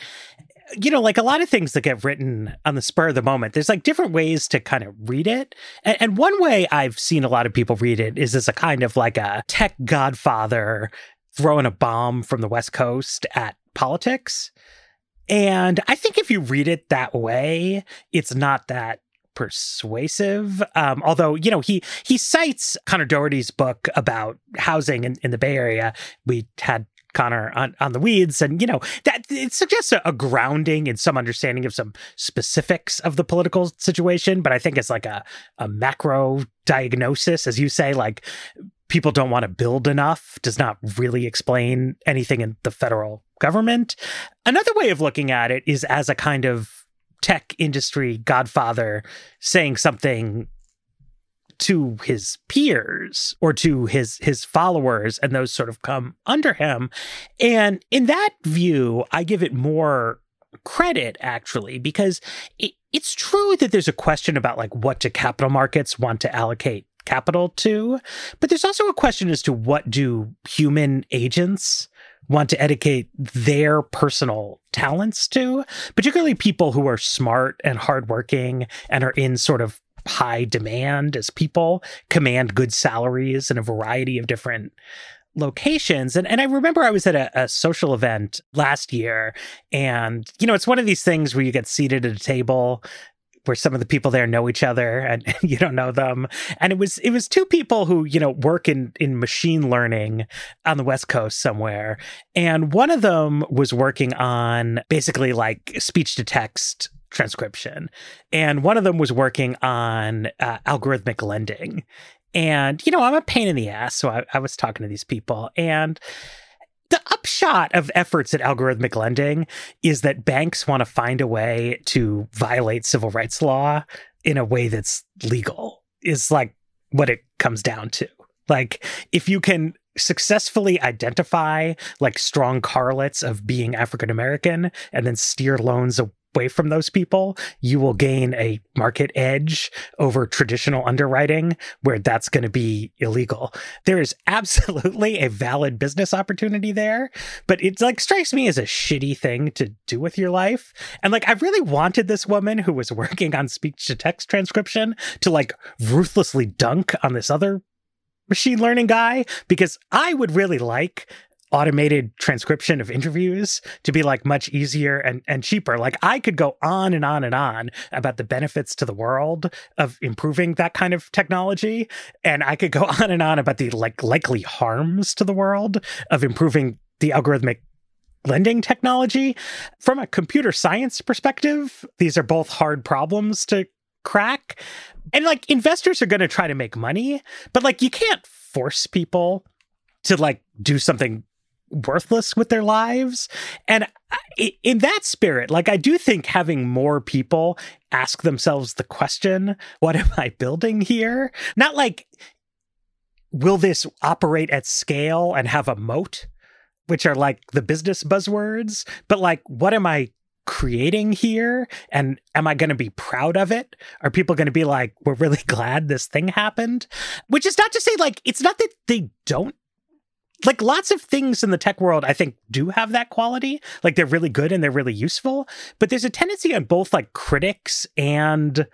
you know, like a lot of things that get written on the spur of the moment, there's like different ways to kind of read it. And, and, one way I've seen a lot of people read it is as a kind of like a tech godfather throwing a bomb from the West Coast at politics. And I think if you read it that way, it's not that persuasive. Um, although, you know, he he cites Conor Dougherty's book about housing in, in the Bay Area. We had Conor on, on the weeds. And, you know, that it suggests a, a, grounding and some understanding of some specifics of the political situation. But I think it's like a, a macro diagnosis, as you say, like people don't want to build enough does not really explain anything in the federal government. Another way of looking at it is as a kind of tech industry godfather saying something to his peers or to his his followers and those sort of come under him. And in that view i give it more credit actually because it, it's true that there's a question about like what do capital markets want to allocate capital to but there's also a question as to what do human agents want to educate their personal talents to, particularly people who are smart and hardworking and are in sort of high demand as people, command good salaries in a variety of different locations. And and I remember I was at a, a, social event last year, and you know, it's one of these things where you get seated at a table where some of the people there know each other and you don't know them. And it was it was two people who, you know, work in in machine learning on the West Coast somewhere. And one of them was working on basically like speech to text transcription. And one of them was working on uh, algorithmic lending. And, you know, I'm a pain in the ass. So I, I was talking to these people and the upshot of efforts at algorithmic lending is that banks want to find a way to violate civil rights law in a way that's legal, is like what it comes down to. Like, if you can successfully identify like strong correlates of being African American and then steer loans away from those people, you will gain a market edge over traditional underwriting where that's going to be illegal. There is absolutely a valid business opportunity there, but it like strikes me as a shitty thing to do with your life. And like I really wanted this woman who was working on speech to text transcription to like ruthlessly dunk on this other machine learning guy because I would really like automated transcription of interviews to be like much easier and, and cheaper. Like I could go on and on and on about the benefits to the world of improving that kind of technology. And I could go on and on about the like likely harms to the world of improving the algorithmic lending technology. From a computer science perspective, these are both hard problems to crack. And like investors are going to try to make money, but like you can't force people to like do something worthless with their lives. And in that spirit, like I do think having more people ask themselves the question, what am I building here? Not like, will this operate at scale and have a moat? Which are like the business buzzwords, but like, what am I creating here? And am I going to be proud of it? Are people going to be like, we're really glad this thing happened? Which is not to say, like, it's not that they don't like lots of things in the tech world i think do have that quality. Like they're really good and they're really useful but there's a tendency on both like critics and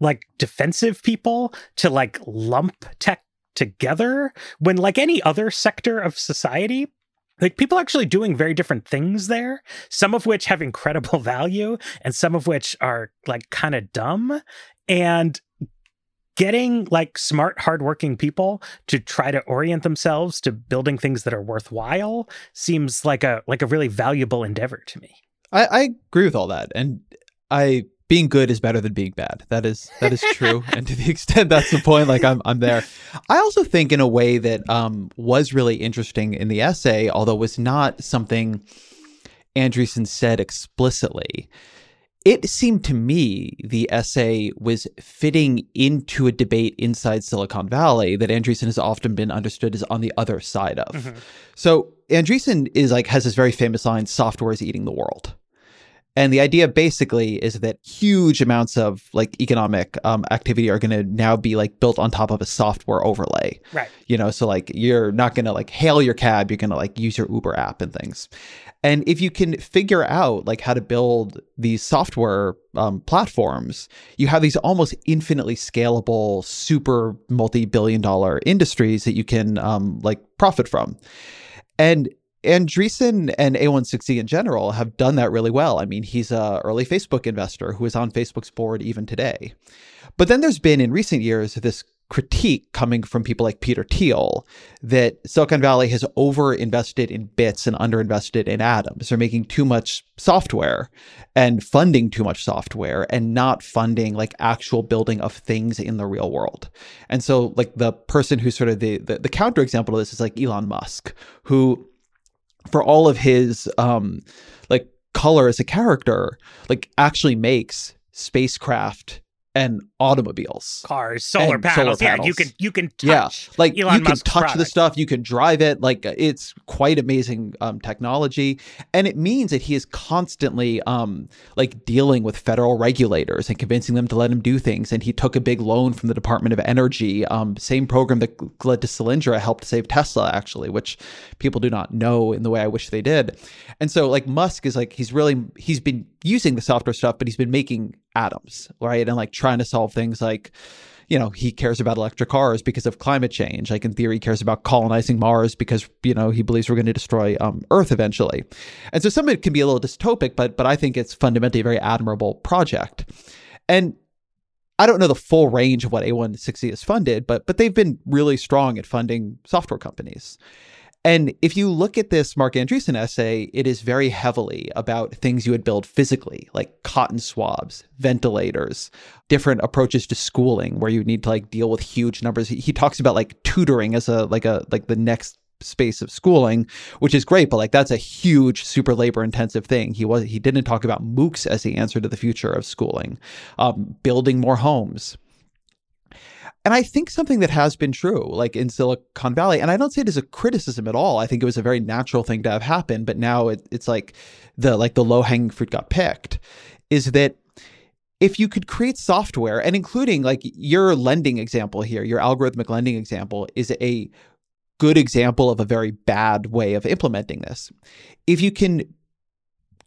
like defensive people to like lump tech together when like any other sector of society like people are actually doing very different things there some of which have incredible value and some of which are like kind of dumb. And getting like smart, hardworking people to try to orient themselves to building things that are worthwhile seems like a like a really valuable endeavor to me. I, I agree with all that, and I being good is better than being bad. That is that is true, and to the extent that's the point, like I'm I'm there. I also think in a way that um, was really interesting in the essay, although was not something Andreessen said explicitly it seemed to me the essay was fitting into a debate inside Silicon Valley that Andreessen has often been understood as on the other side of. Mm-hmm. So Andreessen is like has this very famous line, software is eating the world. And the idea basically is that huge amounts of like economic um, activity are going to now be like built on top of a software overlay. Right. You know, so like you're not going to like hail your cab, you're going to like use your Uber app and things. And if you can figure out like how to build these software um, platforms, you have these almost infinitely scalable, super multi-billion dollar industries that you can um, like profit from. And Andreessen and a16z in general have done that really well. I mean, he's a early Facebook investor who is on Facebook's board even today. But then there's been in recent years this critique coming from people like Peter Thiel that Silicon Valley has over invested in bits and underinvested in atoms. They're making too much software and funding too much software and not funding like actual building of things in the real world. And so like the person who's sort of the the, the counterexample of this is like Elon Musk, who for all of his um like color as a character, like actually makes spacecraft and automobiles, cars, solar panels. Solar panels. Yeah, you can you can touch. Yeah, like Elon you can Musk's touch product. the stuff, you can drive it. Like it's quite amazing um, technology, and it means that he is constantly um, like dealing with federal regulators and convincing them to let him do things. And he took a big loan from the Department of Energy, um, same program that led to Solyndra helped save Tesla, actually, which people do not know in the way I wish they did. And so, like Musk is like he's really he's been using the software stuff, but he's been making atoms, right? And like trying to solve things like, you know, he cares about electric cars because of climate change. Like in theory, he cares about colonizing Mars because, you know, he believes we're going to destroy um, Earth eventually. And so some of it can be a little dystopic, but but I think it's fundamentally a very admirable project. And I don't know the full range of what a16z has funded, but but they've been really strong at funding software companies. And if you look at this Marc Andreessen essay, it is very heavily about things you would build physically, like cotton swabs, ventilators, different approaches to schooling where you need to like deal with huge numbers. He, talks about like tutoring as a like a like the next space of schooling, which is great, but like that's a huge, super labor intensive thing. He was he didn't talk about MOOCs as the answer to the future of schooling, um, building more homes. And I think something that has been true, like in Silicon Valley, and I don't say it as a criticism at all. I think it was a very natural thing to have happen, but now it, it's like the like the low hanging fruit got picked. Is that if you could create software, and including like your lending example here, your algorithmic lending example is a good example of a very bad way of implementing this. If you can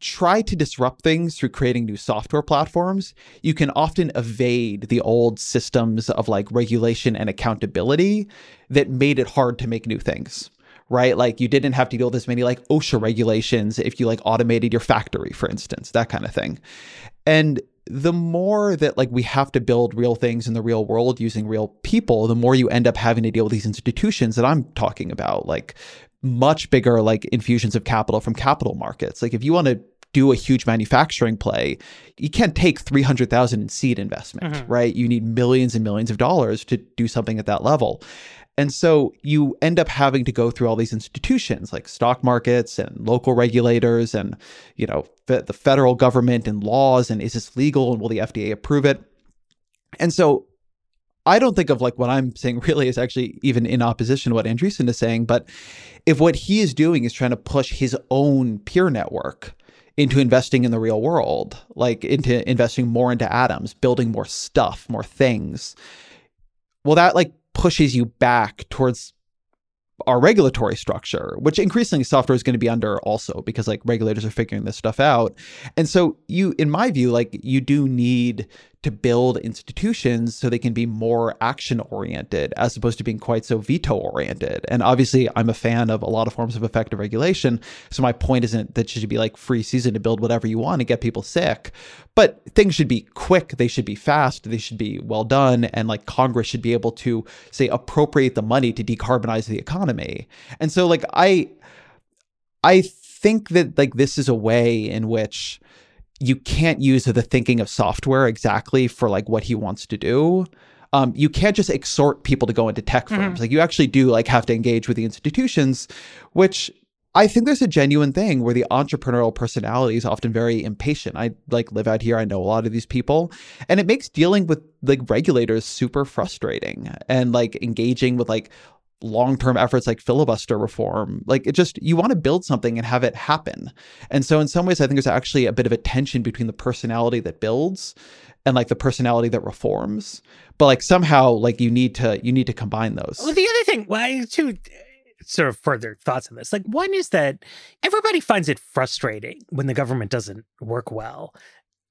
try to disrupt things through creating new software platforms, you can often evade the old systems of like regulation and accountability that made it hard to make new things. Right? Like you didn't have to deal with as many like OSHA regulations if you like automated your factory, for instance, that kind of thing. And the more that like we have to build real things in the real world using real people, the more you end up having to deal with these institutions that I'm talking about, like much bigger like infusions of capital from capital markets. Like if you want to do a huge manufacturing play, you can't take 300,000 in seed investment, mm-hmm. right? You need millions and millions of dollars to do something at that level. And so you end up having to go through all these institutions like stock markets and local regulators and, you know, the federal government and laws. And is this legal? And will the FDA approve it? And so I don't think of like what I'm saying really is actually even in opposition to what Andreessen is saying. But if what he is doing is trying to push his own peer network into investing in the real world, like into investing more into atoms, building more stuff, more things. Well, that like pushes you back towards our regulatory structure, which increasingly software is going to be under also because like regulators are figuring this stuff out. And so you, in my view, like you do need to build institutions so they can be more action oriented as opposed to being quite so veto oriented. And obviously, I'm a fan of a lot of forms of effective regulation. So my point isn't that you should be like free season to build whatever you want and get people sick, but things should be quick, they should be fast, they should be well done. And like Congress should be able to say appropriate the money to decarbonize the economy. And so, like, I, I think that like this is a way in which you can't use the thinking of software exactly for like what he wants to do. Um, you can't just exhort people to go into tech firms. Mm-hmm. Like you actually do like have to engage with the institutions, which I think there's a genuine thing where the entrepreneurial personality is often very impatient. I like live out here. I know a lot of these people, and it makes dealing with like regulators super frustrating and like engaging with like long-term efforts like filibuster reform like it just you want to build something and have it happen. And so in some ways i think there's actually a bit of a tension between the personality that builds and like the personality that reforms. But like somehow like you need to you need to combine those. Well the other thing well two sort of further thoughts on this. Like one is that everybody finds it frustrating when the government doesn't work well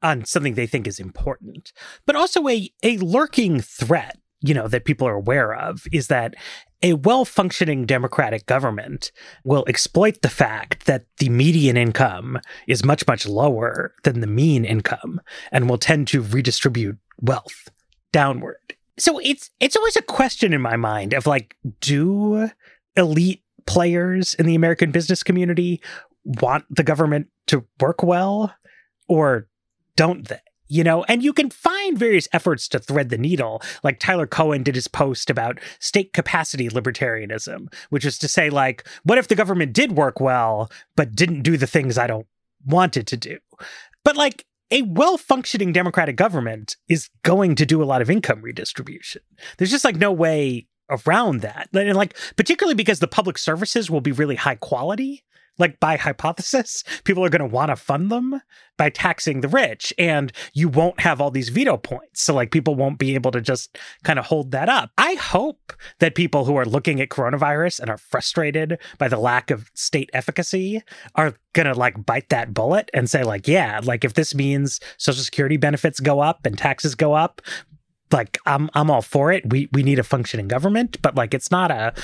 on something they think is important. But also a a lurking threat you know that people are aware of is that a well functioning democratic government will exploit the fact that the median income is much, much lower than the mean income and will tend to redistribute wealth downward. So it's it's always a question in my mind of like, do elite players in the American business community want the government to work well or don't they? You know, and you can find various efforts to thread the needle. Like Tyler Cowen did his post about state capacity libertarianism, which is to say, like, what if the government did work well, but didn't do the things I don't want it to do? But like, a well functioning democratic government is going to do a lot of income redistribution. There's just like no way around that. And like, particularly because the public services will be really high quality like by hypothesis, people are going to want to fund them by taxing the rich and you won't have all these veto points. So like people won't be able to just kind of hold that up. I hope that people who are looking at coronavirus and are frustrated by the lack of state efficacy are going to like bite that bullet and say like, yeah, like if this means social security benefits go up and taxes go up, like I'm I'm all for it. We we need a functioning government, but like it's not a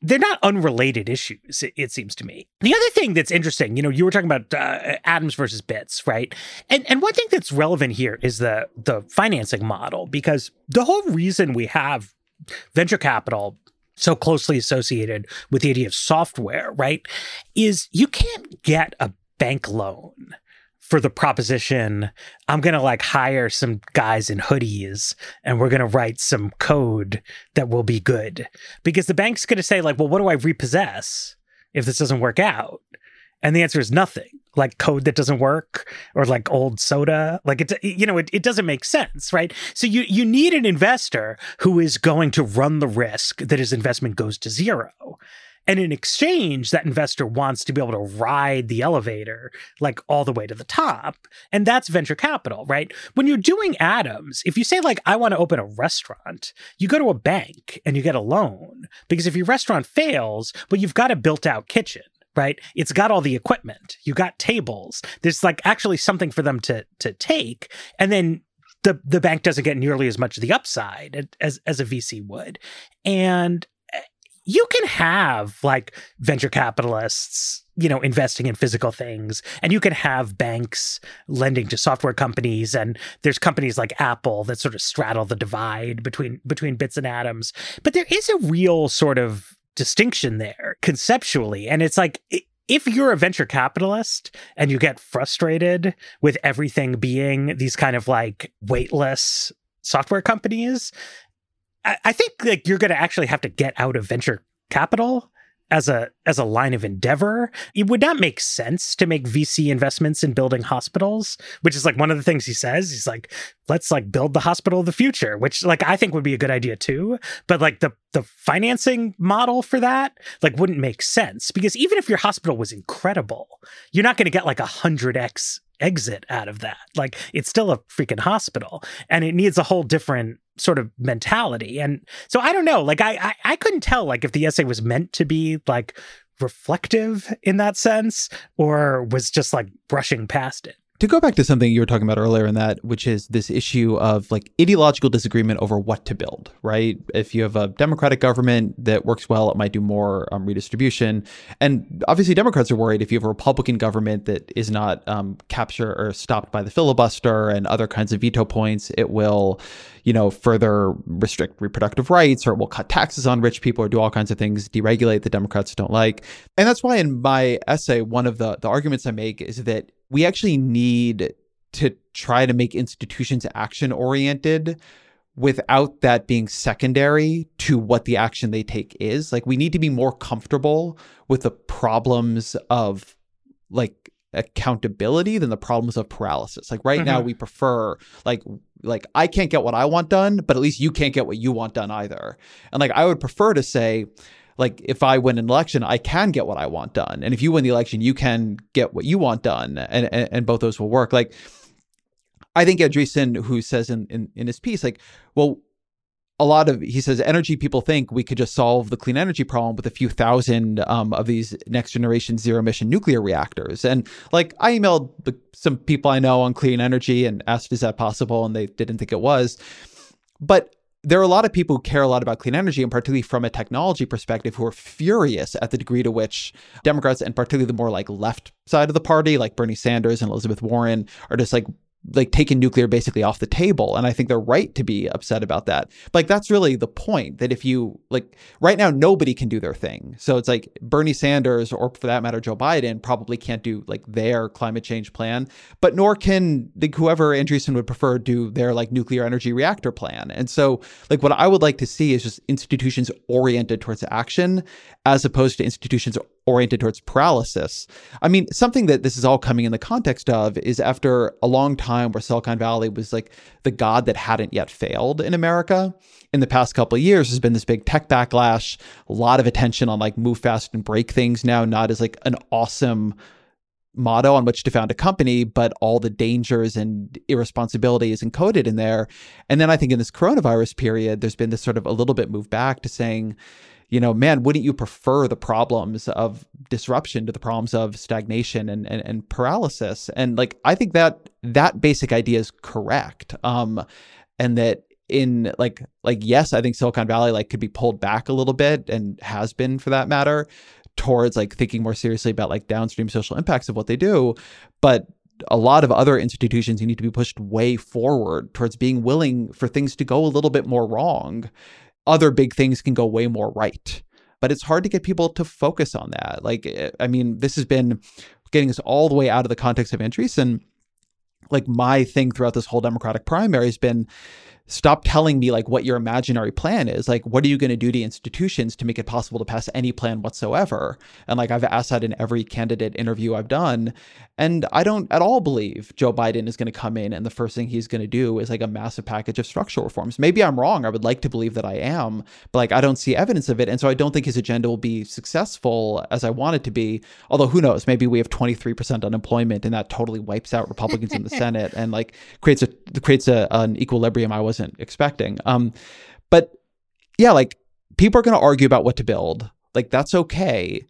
they're not unrelated issues, it, it, seems to me. The other thing that's interesting, you know, you were talking about uh, atoms versus bits, right? And and one thing that's relevant here is the the financing model because the whole reason we have venture capital so closely associated with the idea of software, right, is you can't get a bank loan for the proposition I'm going to like hire some guys in hoodies and we're going to write some code that will be good. Because the bank's going to say, like, well, what do I repossess if this doesn't work out? And the answer is nothing like code that doesn't work or like old soda. Like it, you know, it, it doesn't make sense, right? So you, you need an investor who is going to run the risk that his investment goes to zero. And in exchange, that investor wants to be able to ride the elevator like all the way to the top. And that's venture capital, right? When you're doing atoms, if you say, like, I want to open a restaurant, you go to a bank and you get a loan. Because if your restaurant fails, well, you've got a built out kitchen right? It's got all the equipment. You got tables. There's like actually something for them to to take, and then the the bank doesn't get nearly as much of the upside as as a VC would. And you can have like venture capitalists you know investing in physical things and you can have banks lending to software companies and there's companies like apple that sort of straddle the divide between between bits and atoms. But there is a real sort of distinction there conceptually and it's like if you're a venture capitalist and you get frustrated with everything being these kind of like weightless software companies I think like you're going to actually have to get out of venture capital as a as a line of endeavor. It would not make sense to make vc investments in building hospitals which is like one of the things he says. He's like let's like build the hospital of the future which like i think would be a good idea too. But like the the financing model for that like wouldn't make sense because even if your hospital was incredible you're not going to get like a 100x exit out of that. Like it's still a freaking hospital and it needs a whole different sort of mentality. And so I don't know, like I, I, I couldn't tell like if the essay was meant to be like reflective in that sense or was just like brushing past it to go back to something you were talking about earlier in that, which is this issue of like ideological disagreement over what to build, right? If you have a Democratic government that works well, it might do more um, redistribution. And obviously, Democrats are worried if you have a Republican government that is not um, captured or stopped by the filibuster and other kinds of veto points, it will, you know, further restrict reproductive rights or it will cut taxes on rich people or do all kinds of things, deregulate that Democrats don't like. And that's why in my essay, one of the, the arguments I make is that we actually need to try to make institutions action oriented without that being secondary to what the action they take is. Like we need to be more comfortable with the problems of like accountability than the problems of paralysis. Like right mm-hmm. now we prefer like like I can't get what I want done, but at least you can't get what you want done either. And like I would prefer to say like if I win an election, I can get what I want done. And if you win the election, you can get what you want done. And and, and both those will work. Like I think Andreessen, who says in, in, in his piece, like, well, a lot of he says energy people think we could just solve the clean energy problem with a few thousand um, of these next generation zero emission nuclear reactors and like i emailed some people i know on clean energy and asked is that possible and they didn't think it was but there are a lot of people who care a lot about clean energy, and particularly from a technology perspective, who are furious at the degree to which Democrats, and particularly the more like left side of the party, like Bernie Sanders and Elizabeth Warren, are just like like taken nuclear basically off the table and i think they're right to be upset about that. Like that's really the point that if you like right now nobody can do their thing. So it's like bernie sanders or for that matter joe biden probably can't do like their climate change plan but nor can like whoever andreessen would prefer do their like nuclear energy reactor plan. And so like what i would like to see is just institutions oriented towards action as opposed to institutions oriented towards paralysis. I mean, something that this is all coming in the context of is after a long time where Silicon Valley was like the god that hadn't yet failed in America. In the past couple of years, there's been this big tech backlash, a lot of attention on like move fast and break things now, not as like an awesome motto on which to found a company, but all the dangers and irresponsibility is encoded in there. And then I think in this coronavirus period, there's been this sort of a little bit move back to saying, you know, man, wouldn't you prefer the problems of disruption to the problems of stagnation and, and, and paralysis? And like, I think that that basic idea is correct. Um, and that in like like yes i think silicon valley like could be pulled back a little bit and has been for that matter towards like thinking more seriously about like downstream social impacts of what they do but a lot of other institutions you need to be pushed way forward towards being willing for things to go a little bit more wrong other big things can go way more right. But it's hard to get people to focus on that. Like, eh, I mean, this has been getting us all the way out of the context of entries. And like my thing throughout this whole Democratic primary has been stop telling me like what your imaginary plan is. Like what are you going to do to institutions to make it possible to pass any plan whatsoever? And like i've asked that in every candidate interview i've done. And i don't at all believe joe biden is going to come in and the first thing he's going to do is like a massive package of structural reforms. Maybe i'm wrong. I would like to believe that i am but like i don't see evidence of it. And so i don't think his agenda will be successful as i want it to be. Although who knows? Maybe we have 23% unemployment and that totally wipes out republicans in the senate and like creates a creates a, an equilibrium i was wasn't expecting. Um, but yeah, like people are going to argue about what to build. Like that's okay.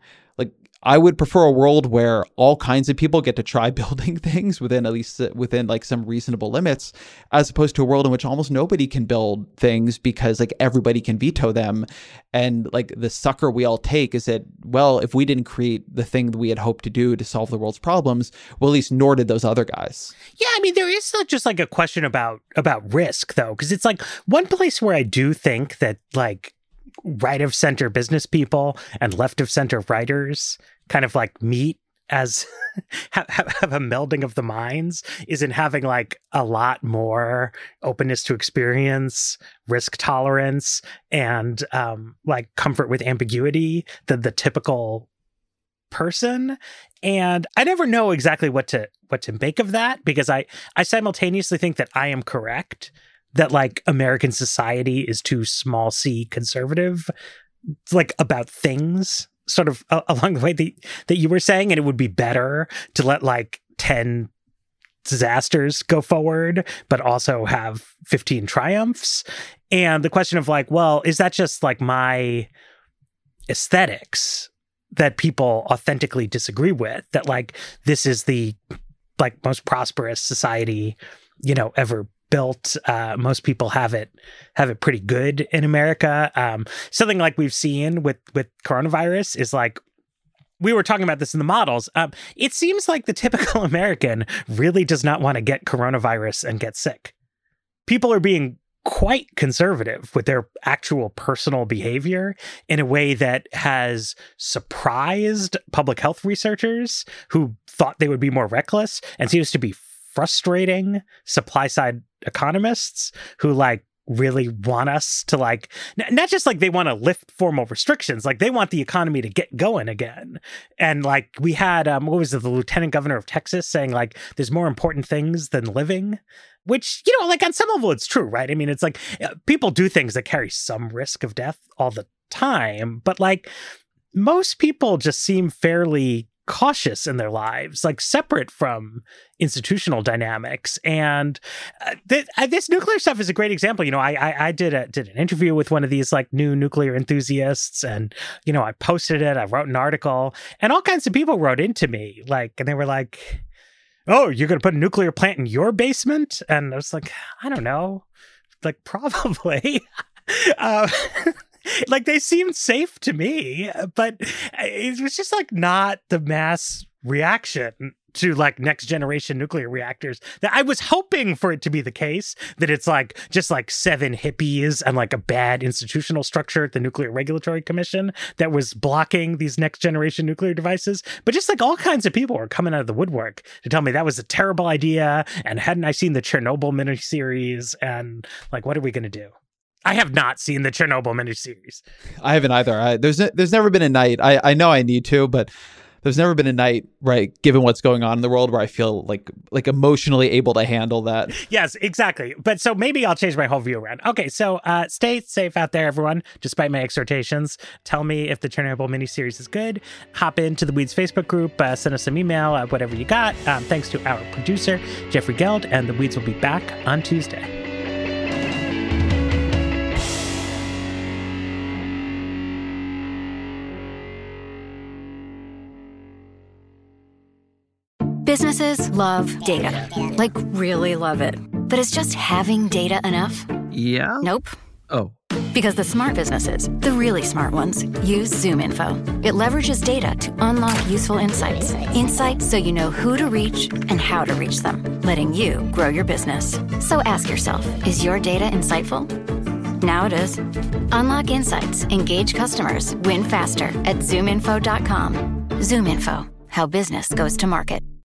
I would prefer a world where all kinds of people get to try building things within at least within like some reasonable limits, as opposed to a world in which almost nobody can build things because like everybody can veto them. And like the sucker we all take is that, well, if we didn't create the thing that we had hoped to do to solve the world's problems, well, at least nor did those other guys. Yeah, I mean, there is just like a question about about risk though, because it's like one place where I do think that like right of center business people and left of center writers kind of like meet as have, have, a melding of the minds is in having like a lot more openness to experience risk tolerance and um like comfort with ambiguity than the typical person. And i never know exactly what to what to make of that because i i simultaneously think that i am correct that like American society is too small c conservative, like about things, sort of uh, along the way that, that you were saying, and it would be better to let like 10 disasters go forward, but also have 15 triumphs. And the question of like, well, is that just like my aesthetics that people authentically disagree with? That like this is the like most prosperous society, you know, ever built. Uh, most people have it have it pretty good in America. Um, something like we've seen with with coronavirus is like we were talking about this in the models. Um, it seems like the typical American really does not want to get coronavirus and get sick. People are being quite conservative with their actual personal behavior in a way that has surprised public health researchers who thought they would be more reckless and seems to be frustrating supply side economists who like really want us to like not just like they want to lift formal restrictions like they want the economy to get going again. And like we had um what was it the lieutenant governor of texas saying like there's more important things than living which you know like on some level it's true right? I mean it's like uh, people do things that carry some risk of death all the time but like most people just seem fairly cautious in their lives, like separate from institutional dynamics. And uh, th- uh, this nuclear stuff is a great example. You know, I, I, I did a did an interview with one of these like new nuclear enthusiasts, and you know, I posted it. I wrote an article, and all kinds of people wrote into me, like, and they were like, "Oh, you're going to put a nuclear plant in your basement?" And I was like, "I don't know." Like probably. uh, like they seemed safe to me, but it was just like not the mass reaction to like next generation nuclear reactors that I was hoping for it to be the case that it's like just like seven hippies and like a bad institutional structure at the Nuclear Regulatory Commission that was blocking these next generation nuclear devices. But just like all kinds of people were coming out of the woodwork to tell me that was a terrible idea. And hadn't I seen the Chernobyl miniseries? And like, what are we going to do? I have not seen the Chernobyl miniseries. I haven't either. I, there's there's never been a night. I, I know I need to, but there's never been a night right given what's going on in the world where i feel like like emotionally able to handle that yes exactly but so maybe i'll change my whole view around okay so uh stay safe out there everyone despite my exhortations tell me if the chernobyl miniseries is good hop into the weeds facebook group uh, send us some email uh, whatever you got um, thanks to our producer jeffrey geld and the weeds will be back on tuesday Businesses love data. Like, really love it. But is just having data enough? Yeah. Nope. Oh. Because the smart businesses, the really smart ones, use ZoomInfo. It leverages data to unlock useful insights. Insights so you know who to reach and how to reach them, letting you grow your business. So ask yourself is your data insightful? Now it is. Unlock insights, engage customers, win faster at zoominfo.com. ZoomInfo, how business goes to market.